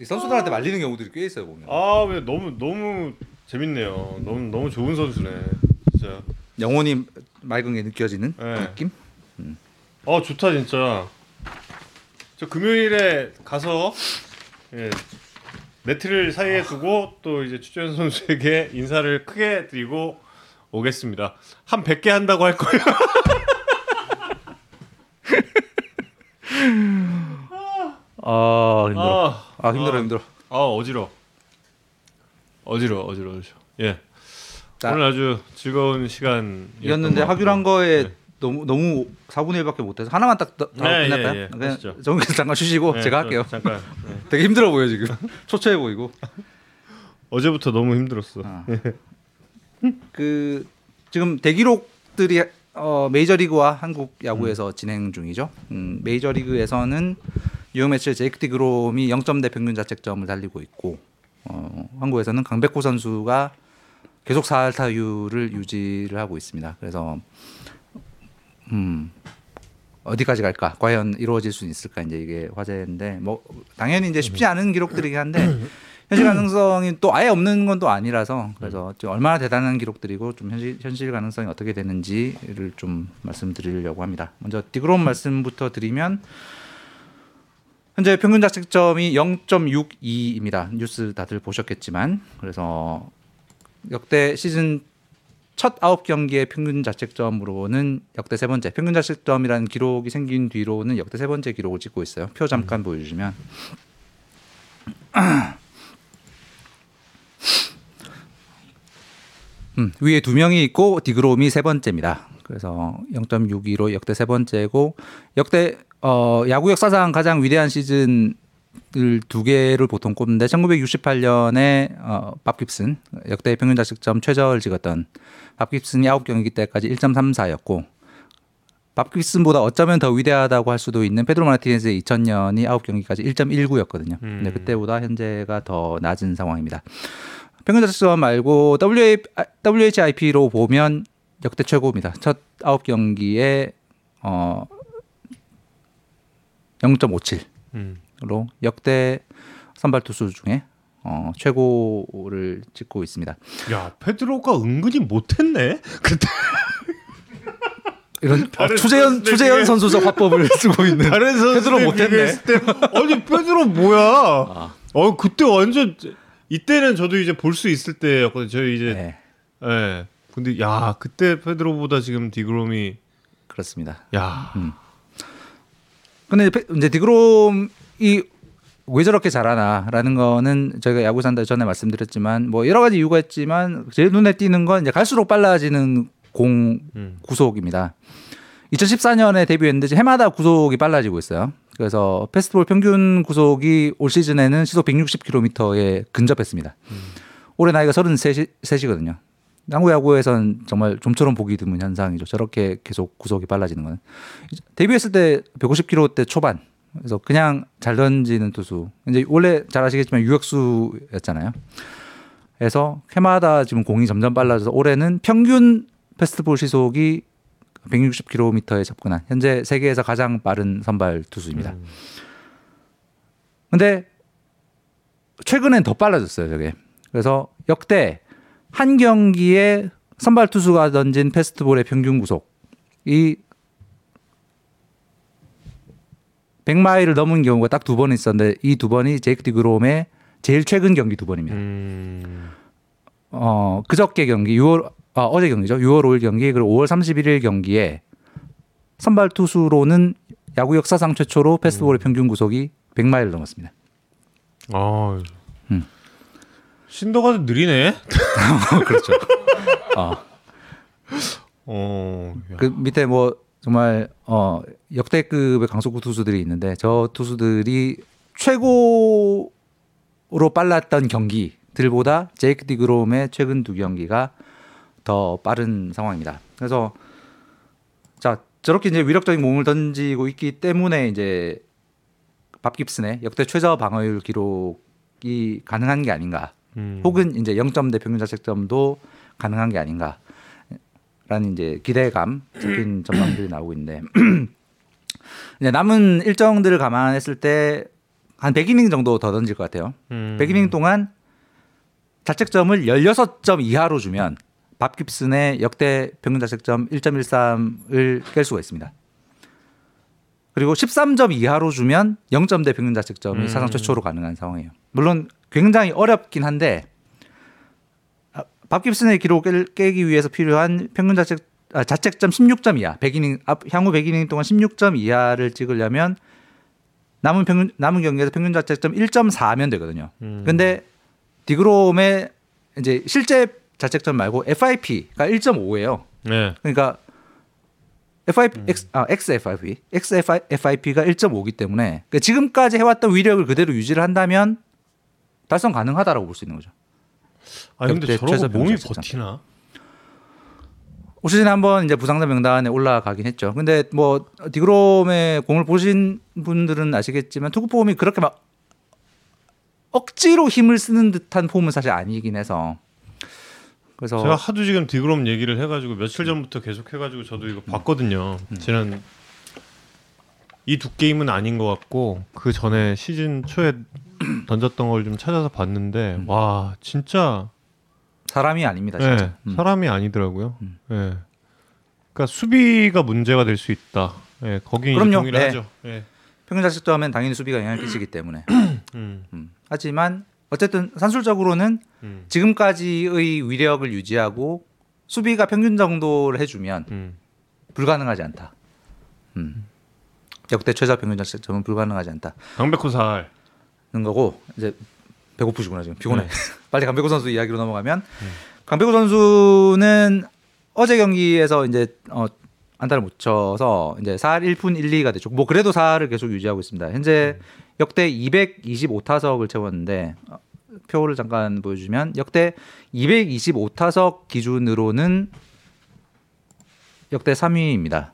이 선수들한테 말리는 경우들이 꽤 있어요 보면. 아왜 너무 너무 재밌네요 너무 너무 좋은 선수네 진짜 영혼이 맑은 게 느껴지는 네. 느낌? 아 좋다 진짜 저 금요일에 가서 예, 네트를 사이에 두고 또 이제 추재현 선수에게 인사를 크게 드리고 오겠습니다 한 100개 한다고 할 거예요 아 힘들어. 아, 아 힘들어 아, 힘들어. 아 어지러 어지러 어지러 어지러 예 자, 오늘 아주 즐거운 시간 이었는데 하기로 거에 너무 너무 4분의 1밖에 못해서 하나만 딱 더- 더 네, 끝날까요? 예, 예. 그냥. 정국에서 잠깐 쉬시고 제가 할게요. 잠깐 네. 되게 힘들어 보여 지금. 초췌해 보이고. 어제부터 너무 힘들었어 아. 그 지금 대기록들이 어, 메이저리그와 한국 야구에서 진행 중이죠. 음, 메이저리그에서는 유형 매치 제이크 디그롬이 0점대 평균 자책점을 달리고 있고 어, 한국에서는 강백호 선수가 계속 4할타율을 유지를 하고 있습니다. 그래서 음, 어디까지 갈까? 과연 이루어질 수 있을까? 이제 이게 화제인데 뭐 당연히 이제 쉽지 않은 기록들이긴 한데 현실 가능성이 또 아예 없는 건 또 아니라서 그래서 좀 얼마나 대단한 기록들이고 좀 현실 현실 가능성이 어떻게 되는지를 좀 말씀드리려고 합니다. 먼저 디그롬 말씀부터 드리면 현재 평균 자책점이 0.62입니다. 뉴스 다들 보셨겠지만 그래서 역대 시즌 첫 아홉 경기의 평균 자책점으로는 역대 세 번째 평균 자책점이라는 기록이 생긴 뒤로는 역대 세 번째 기록을 찍고 있어요. 표 잠깐 보여주시면 음, 위에 두 명이 있고 디그롬이 세 번째입니다. 그래서 0.62로 역대 세 번째고 역대 어, 야구 역사상 가장 위대한 시즌 을 두 개를 보통 꼽는데 1968년에 어, 밥 깁슨 역대 평균 자책점 최저를 찍었던 밥 깁슨이 9경기 때까지 1.34였고 밥 깁슨보다 어쩌면 더 위대하다고 할 수도 있는 페드로 마르티네즈의 2000년이 9경기까지 1.19였거든요. 근데 음. 그때보다 현재가 더 낮은 상황입니다. 평균 자책점 말고 WHIP로 보면 역대 최고입니다. 첫 9경기에 어 0.57로 음. 역대 선발 투수 중에 어, 최고를 찍고 있습니다. 야 페드로가 은근히 못했네 그때 이런 선수들 추재현 중에- 선수적 화법을 쓰고 있는 다른 선수들 페드로 못했네. 때 아니 페드로 뭐야? 아. 어 그때 완전 이때는 저도 이제 볼 수 있을 때였거든요. 저희 이제 네, 예. 근데 야 그때 페드로보다 지금 디그롬이 그렇습니다. 야 근데 페- 이제 디그롬이 왜 저렇게 잘하나라는 거는 저희가 야구 산다 전에 말씀드렸지만 뭐 여러 가지 이유가 있지만 제일 눈에 띄는 건 이제 갈수록 빨라지는 공 음. 구속입니다. 2014년에 데뷔했는데 해마다 구속이 빨라지고 있어요. 그래서 페스티벌 평균 구속이 올 시즌에는 시속 160km에 근접했습니다. 올해 나이가 33이거든요. 한국 야구에선 정말 좀처럼 보기 드문 현상이죠. 저렇게 계속 구속이 빨라지는 거는. 데뷔했을 때 150km 초반. 그래서 그냥 잘 던지는 투수. 이제 원래 잘 아시겠지만 유격수였잖아요. 그래서 해마다 지금 공이 점점 빨라져서 올해는 평균 페스트볼 시속이 160km에 접근한 현재 세계에서 가장 빠른 선발 투수입니다. 음. 근데 최근엔 더 빨라졌어요, 저게. 그래서 역대 한 경기에 선발 투수가 던진 페스트볼의 평균 구속이 100마일을 넘은 경우가 딱 두 번 있었는데 이 두 번이 제이크 디그롬의 제일 최근 경기 두 번입니다. 음. 어, 그저께 경기 6월 아, 어제 경기죠. 6월 5일 경기 그리고 5월 31일 경기에 선발 투수로는 야구 역사상 최초로 페스트볼의 평균 구속이 100마일을 넘었습니다. 아 음. 신도가 느리네. 그렇죠. 어, 어. 야. 그 밑에 뭐 정말 어 역대급의 강속구 투수들이 있는데 저 투수들이 최고로 빨랐던 경기들보다 제이크 디그롬의 최근 두 경기가 더 빠른 상황입니다. 그래서 자 저렇게 이제 위력적인 공을 던지고 있기 때문에 이제 밥 깁슨의 역대 최저 방어율 기록이 가능한 게 아닌가. 음. 혹은 이제 0점대 평균 자책점도 가능한 게 아닌가라는 이제 기대감 섞인 전망들이 나오고 있는데 이제 남은 일정들을 감안했을 때 한 100이닝 정도 더 던질 것 같아요. 음. 100이닝 동안 자책점을 16점 이하로 주면 밥 깁슨의 역대 평균 자책점 1.13을 깰 수가 있습니다. 그리고 13점 이하로 주면 0점대 평균 자책점이 음. 사상 최초로 가능한 상황이에요. 물론 굉장히 어렵긴 한데 아, 밥 깁슨의 기록을 깨기 위해서 필요한 평균 자책 아, 자책점 16점 이하, 100이닝 앞 향후 100이닝 동안 16점 이하를 찍으려면 남은 평균 남은 경기에서 평균 자책점 1.4면 되거든요. 음. 근데 디그롬의 이제 실제 자책점 말고 FIP가 1.5예요. 네. 그러니까 FIP X 아 XFIP XFIP가 1.5기 때문에 그러니까 지금까지 해왔던 위력을 그대로 유지를 한다면 달성 가능하다라고 볼 수 있는 거죠. 아니 근데 저러고 최저 몸이 버티나? 올 시즌에 한번 이제 부상자 명단에 올라가긴 했죠. 근데 뭐 디그롬의 공을 보신 분들은 아시겠지만 투구 폼이 그렇게 막 억지로 힘을 쓰는 듯한 폼은 사실 아니긴 해서 그래서 제가 하도 지금 디그롬 얘기를 해가지고 며칠 전부터 계속 해가지고 저도 이거 봤거든요. 지난 이 두 게임은 아닌 것 같고 그 전에 시즌 초에 던졌던 걸 좀 찾아서 봤는데 와 진짜 사람이 아닙니다. 예, 진짜. 음. 사람이 아니더라고요. 예. 그러니까 수비가 문제가 될 수 있다. 예, 거기 그럼요. 동의를 네. 하죠. 예. 평균 자책점은 당연히 수비가 영향을 끼치기 때문에. 음, 음. 하지만 어쨌든 산술적으로는 음, 지금까지의 위력을 유지하고 수비가 평균 정도를 해주면 음. 불가능하지 않다. 음. 역대 최저 평균 자책점은 불가능하지 않다는 강백호 살. 거고 이제 배고프시구나 지금 피곤해. 네. 빨리 강백호 선수 이야기로 넘어가면 강백호 선수는 어제 경기에서 이제 어, 안타를 못 쳐서 이제 4할 1푼 1, 2가 됐죠. 뭐 그래도 4할을 계속 유지하고 있습니다. 현재 역대 225타석을 채웠는데 어, 표를 잠깐 보여주면 역대 225타석 기준으로는 역대 3위입니다.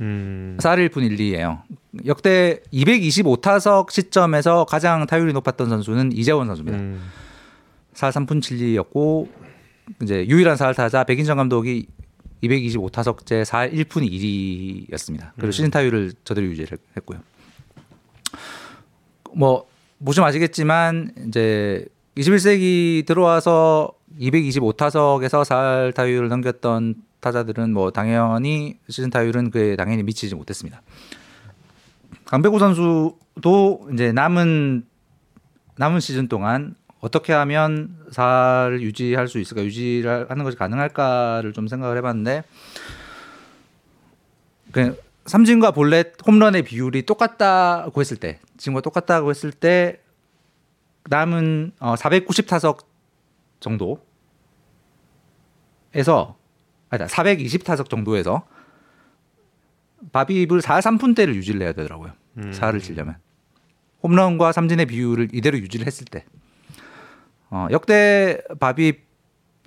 음, 4할 1푼 1, 2예요. 역대 225타석 시점에서 가장 타율이 높았던 선수는 이재원 선수입니다. 음, 4할 3푼 7리였고 이제 유일한 4할 타자 백인정 감독이 225타석째 4할 1푼 1리였습니다. 그리고 시즌 타율을 저대로 유지를 했고요. 뭐 보시면 아시겠지만 이제 21세기 들어와서 225타석에서 4할 타율을 넘겼던 타자들은 뭐 당연히 시즌 타율은 그에 당연히 미치지 못했습니다. 강백호 선수도 이제 남은 남은 시즌 동안 어떻게 하면 사를 유지할 수 있을까 유지를 하는 것이 가능할까를 좀 생각을 해봤는데 그 삼진과 볼넷 홈런의 비율이 똑같다고 했을 때 지금과 똑같다고 했을 때 남은 어, 490 타석 정도에서 아니다 420 타석 정도에서 바비입을 4 3푼대를 유지를 해야 되더라고요. 음. 4를 치려면 홈런과 삼진의 비율을 이대로 유지를 했을 때 어, 역대 바비입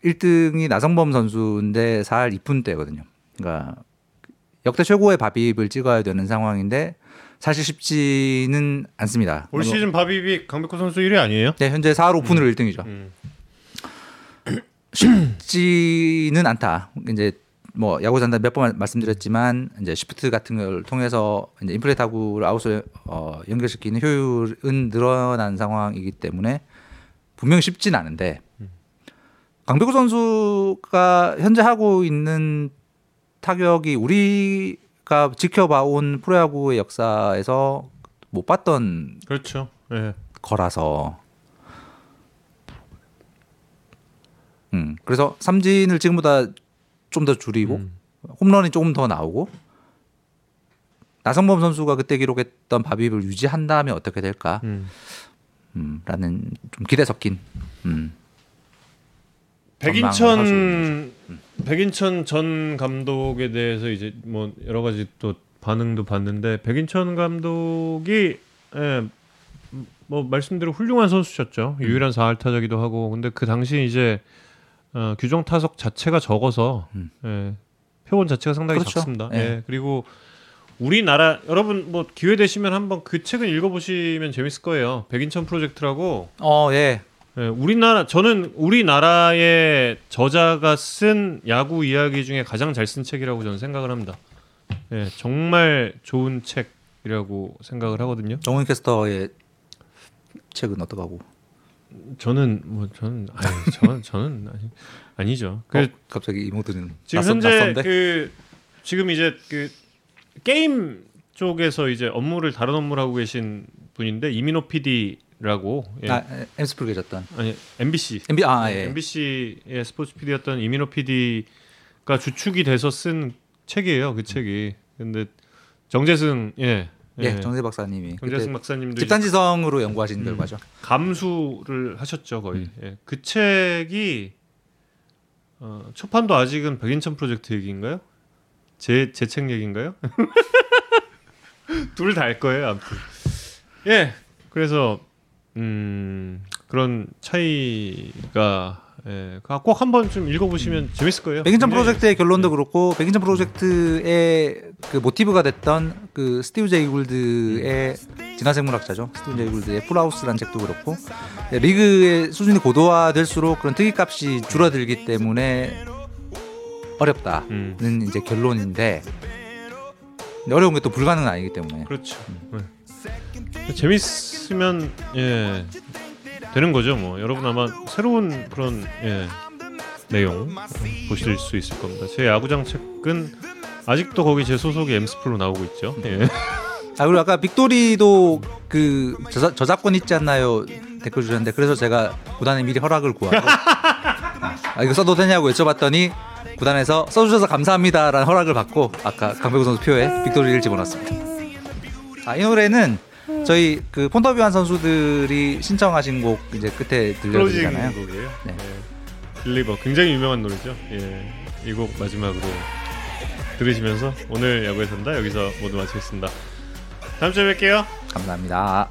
1등이 나성범 선수인데 4할 2푼대거든요. 그러니까 역대 최고의 바비입을 찍어야 되는 상황인데 사실 쉽지는 않습니다. 올 시즌 바비비 강백호 선수 1위 아니에요? 네, 현재 4할 5푼으로 1등이죠. 음. 쉽지는 않다. 이제 뭐 야구 산다 몇 번 말씀드렸지만 이제 시프트 같은 걸 통해서 이제 인플레 타구를 아웃을 어, 연결시키는 효율은 늘어난 상황이기 때문에 분명히 쉽진 않은데 강백호 선수가 현재 하고 있는 타격이 우리가 지켜봐온 프로야구의 역사에서 못 봤던 그렇죠. 예. 거라서. 음, 그래서 삼진을 지금보다 좀 더 줄이고 음. 홈런이 조금 더 나오고 나성범 선수가 그때 기록했던 바비를 유지한다면 어떻게 될까? 음. 음, 라는 좀 기대 섞인. 음. 백인천 백인천 전 감독에 대해서 이제 뭐 여러 가지 또 반응도 봤는데 백인천 감독이 예, 뭐 말씀대로 훌륭한 선수셨죠. 유일한 4할 타자기도 하고 근데 그 당시 이제 어, 규정 타석 자체가 적어서 음. 예, 표본 자체가 상당히 그렇죠. 작습니다. 예. 예. 그리고 우리나라 여러분 뭐 기회 되시면 한번 그 책은 읽어보시면 재밌을 거예요. 백인천 프로젝트라고 어, 예. 예, 우리나라 저는 우리나라의 저자가 쓴 야구 이야기 중에 가장 잘 쓴 책이라고 저는 생각을 합니다. 예, 정말 좋은 책이라고 생각을 하거든요. 정훈 캐스터의 책은 어떡하고? 저는 뭐 저는 아니 저는 저는 아니, 아니죠. 그 어, 갑자기 이모들은 지금 낯선, 현재 낯선데? 그 지금 이제 그 게임 쪽에서 이제 업무를 다른 업무를 하고 계신 분인데 이민호 PD 라고 예. 아, 엠스 프로 계셨던 아니 MBC MB 아 예. MBC의 스포츠 PD였던 이민호 PD가 주축이 돼서 쓴 책이에요. 그 책이. 근데 정재승 예. 예, 정세 박사님이 정재승 박사님도 집단지성으로 연구하신 음. 결과죠. 감수를 하셨죠 거의. 음. 예. 그 책이 어, 초판도 아직은 백인천 프로젝트 얘기인가요? 제 제 책 얘기인가요? 둘 다 알 거예요 아무튼. 예. 그래서 음 그런 차이가 예. 꼭 한번 좀 읽어보시면 재밌을 거예요. 굉장히 프로젝트의 결론도 그렇고 백인천 프로젝트의 그 모티브가 됐던 그 스티브 제이 굴드의 진화생물학자죠. 스티브 제이 굴드의 풀하우스라는 책도 그렇고 네, 리그의 수준이 고도화될수록 그런 특이값이 줄어들기 때문에 어렵다는 음. 이제 결론인데 어려운 게 또 불가능은 아니기 때문에 그렇죠. 네. 재밌으면 예 되는 거죠. 뭐 여러분 아마 새로운 그런 예 내용 보실 수 있을 겁니다. 제 야구장 책은 아직도 거기 제 소속이 엠스플로 나오고 있죠. 예. 아 그리고 아까 빅토리도 그 저자, 저작권 있지 않나요 댓글 주셨는데 그래서 제가 구단에 미리 허락을 구하고 아 이거 써도 되냐고 여쭤봤더니 구단에서 써주셔서 감사합니다라는 허락을 받고 아까 강백호 선수 표에 빅토리를 집어넣었습니다. 아 이 노래는 저희 그 폰터뷰한 선수들이 신청하신 곡 이제 끝에 들려드리잖아요. 곡이에요. 네. 예. 빌리버 굉장히 유명한 노래죠. 예. 이 곡 마지막으로 들으시면서 오늘 야구에 산다 여기서 모두 마치겠습니다. 다음 주에 뵐게요. 감사합니다.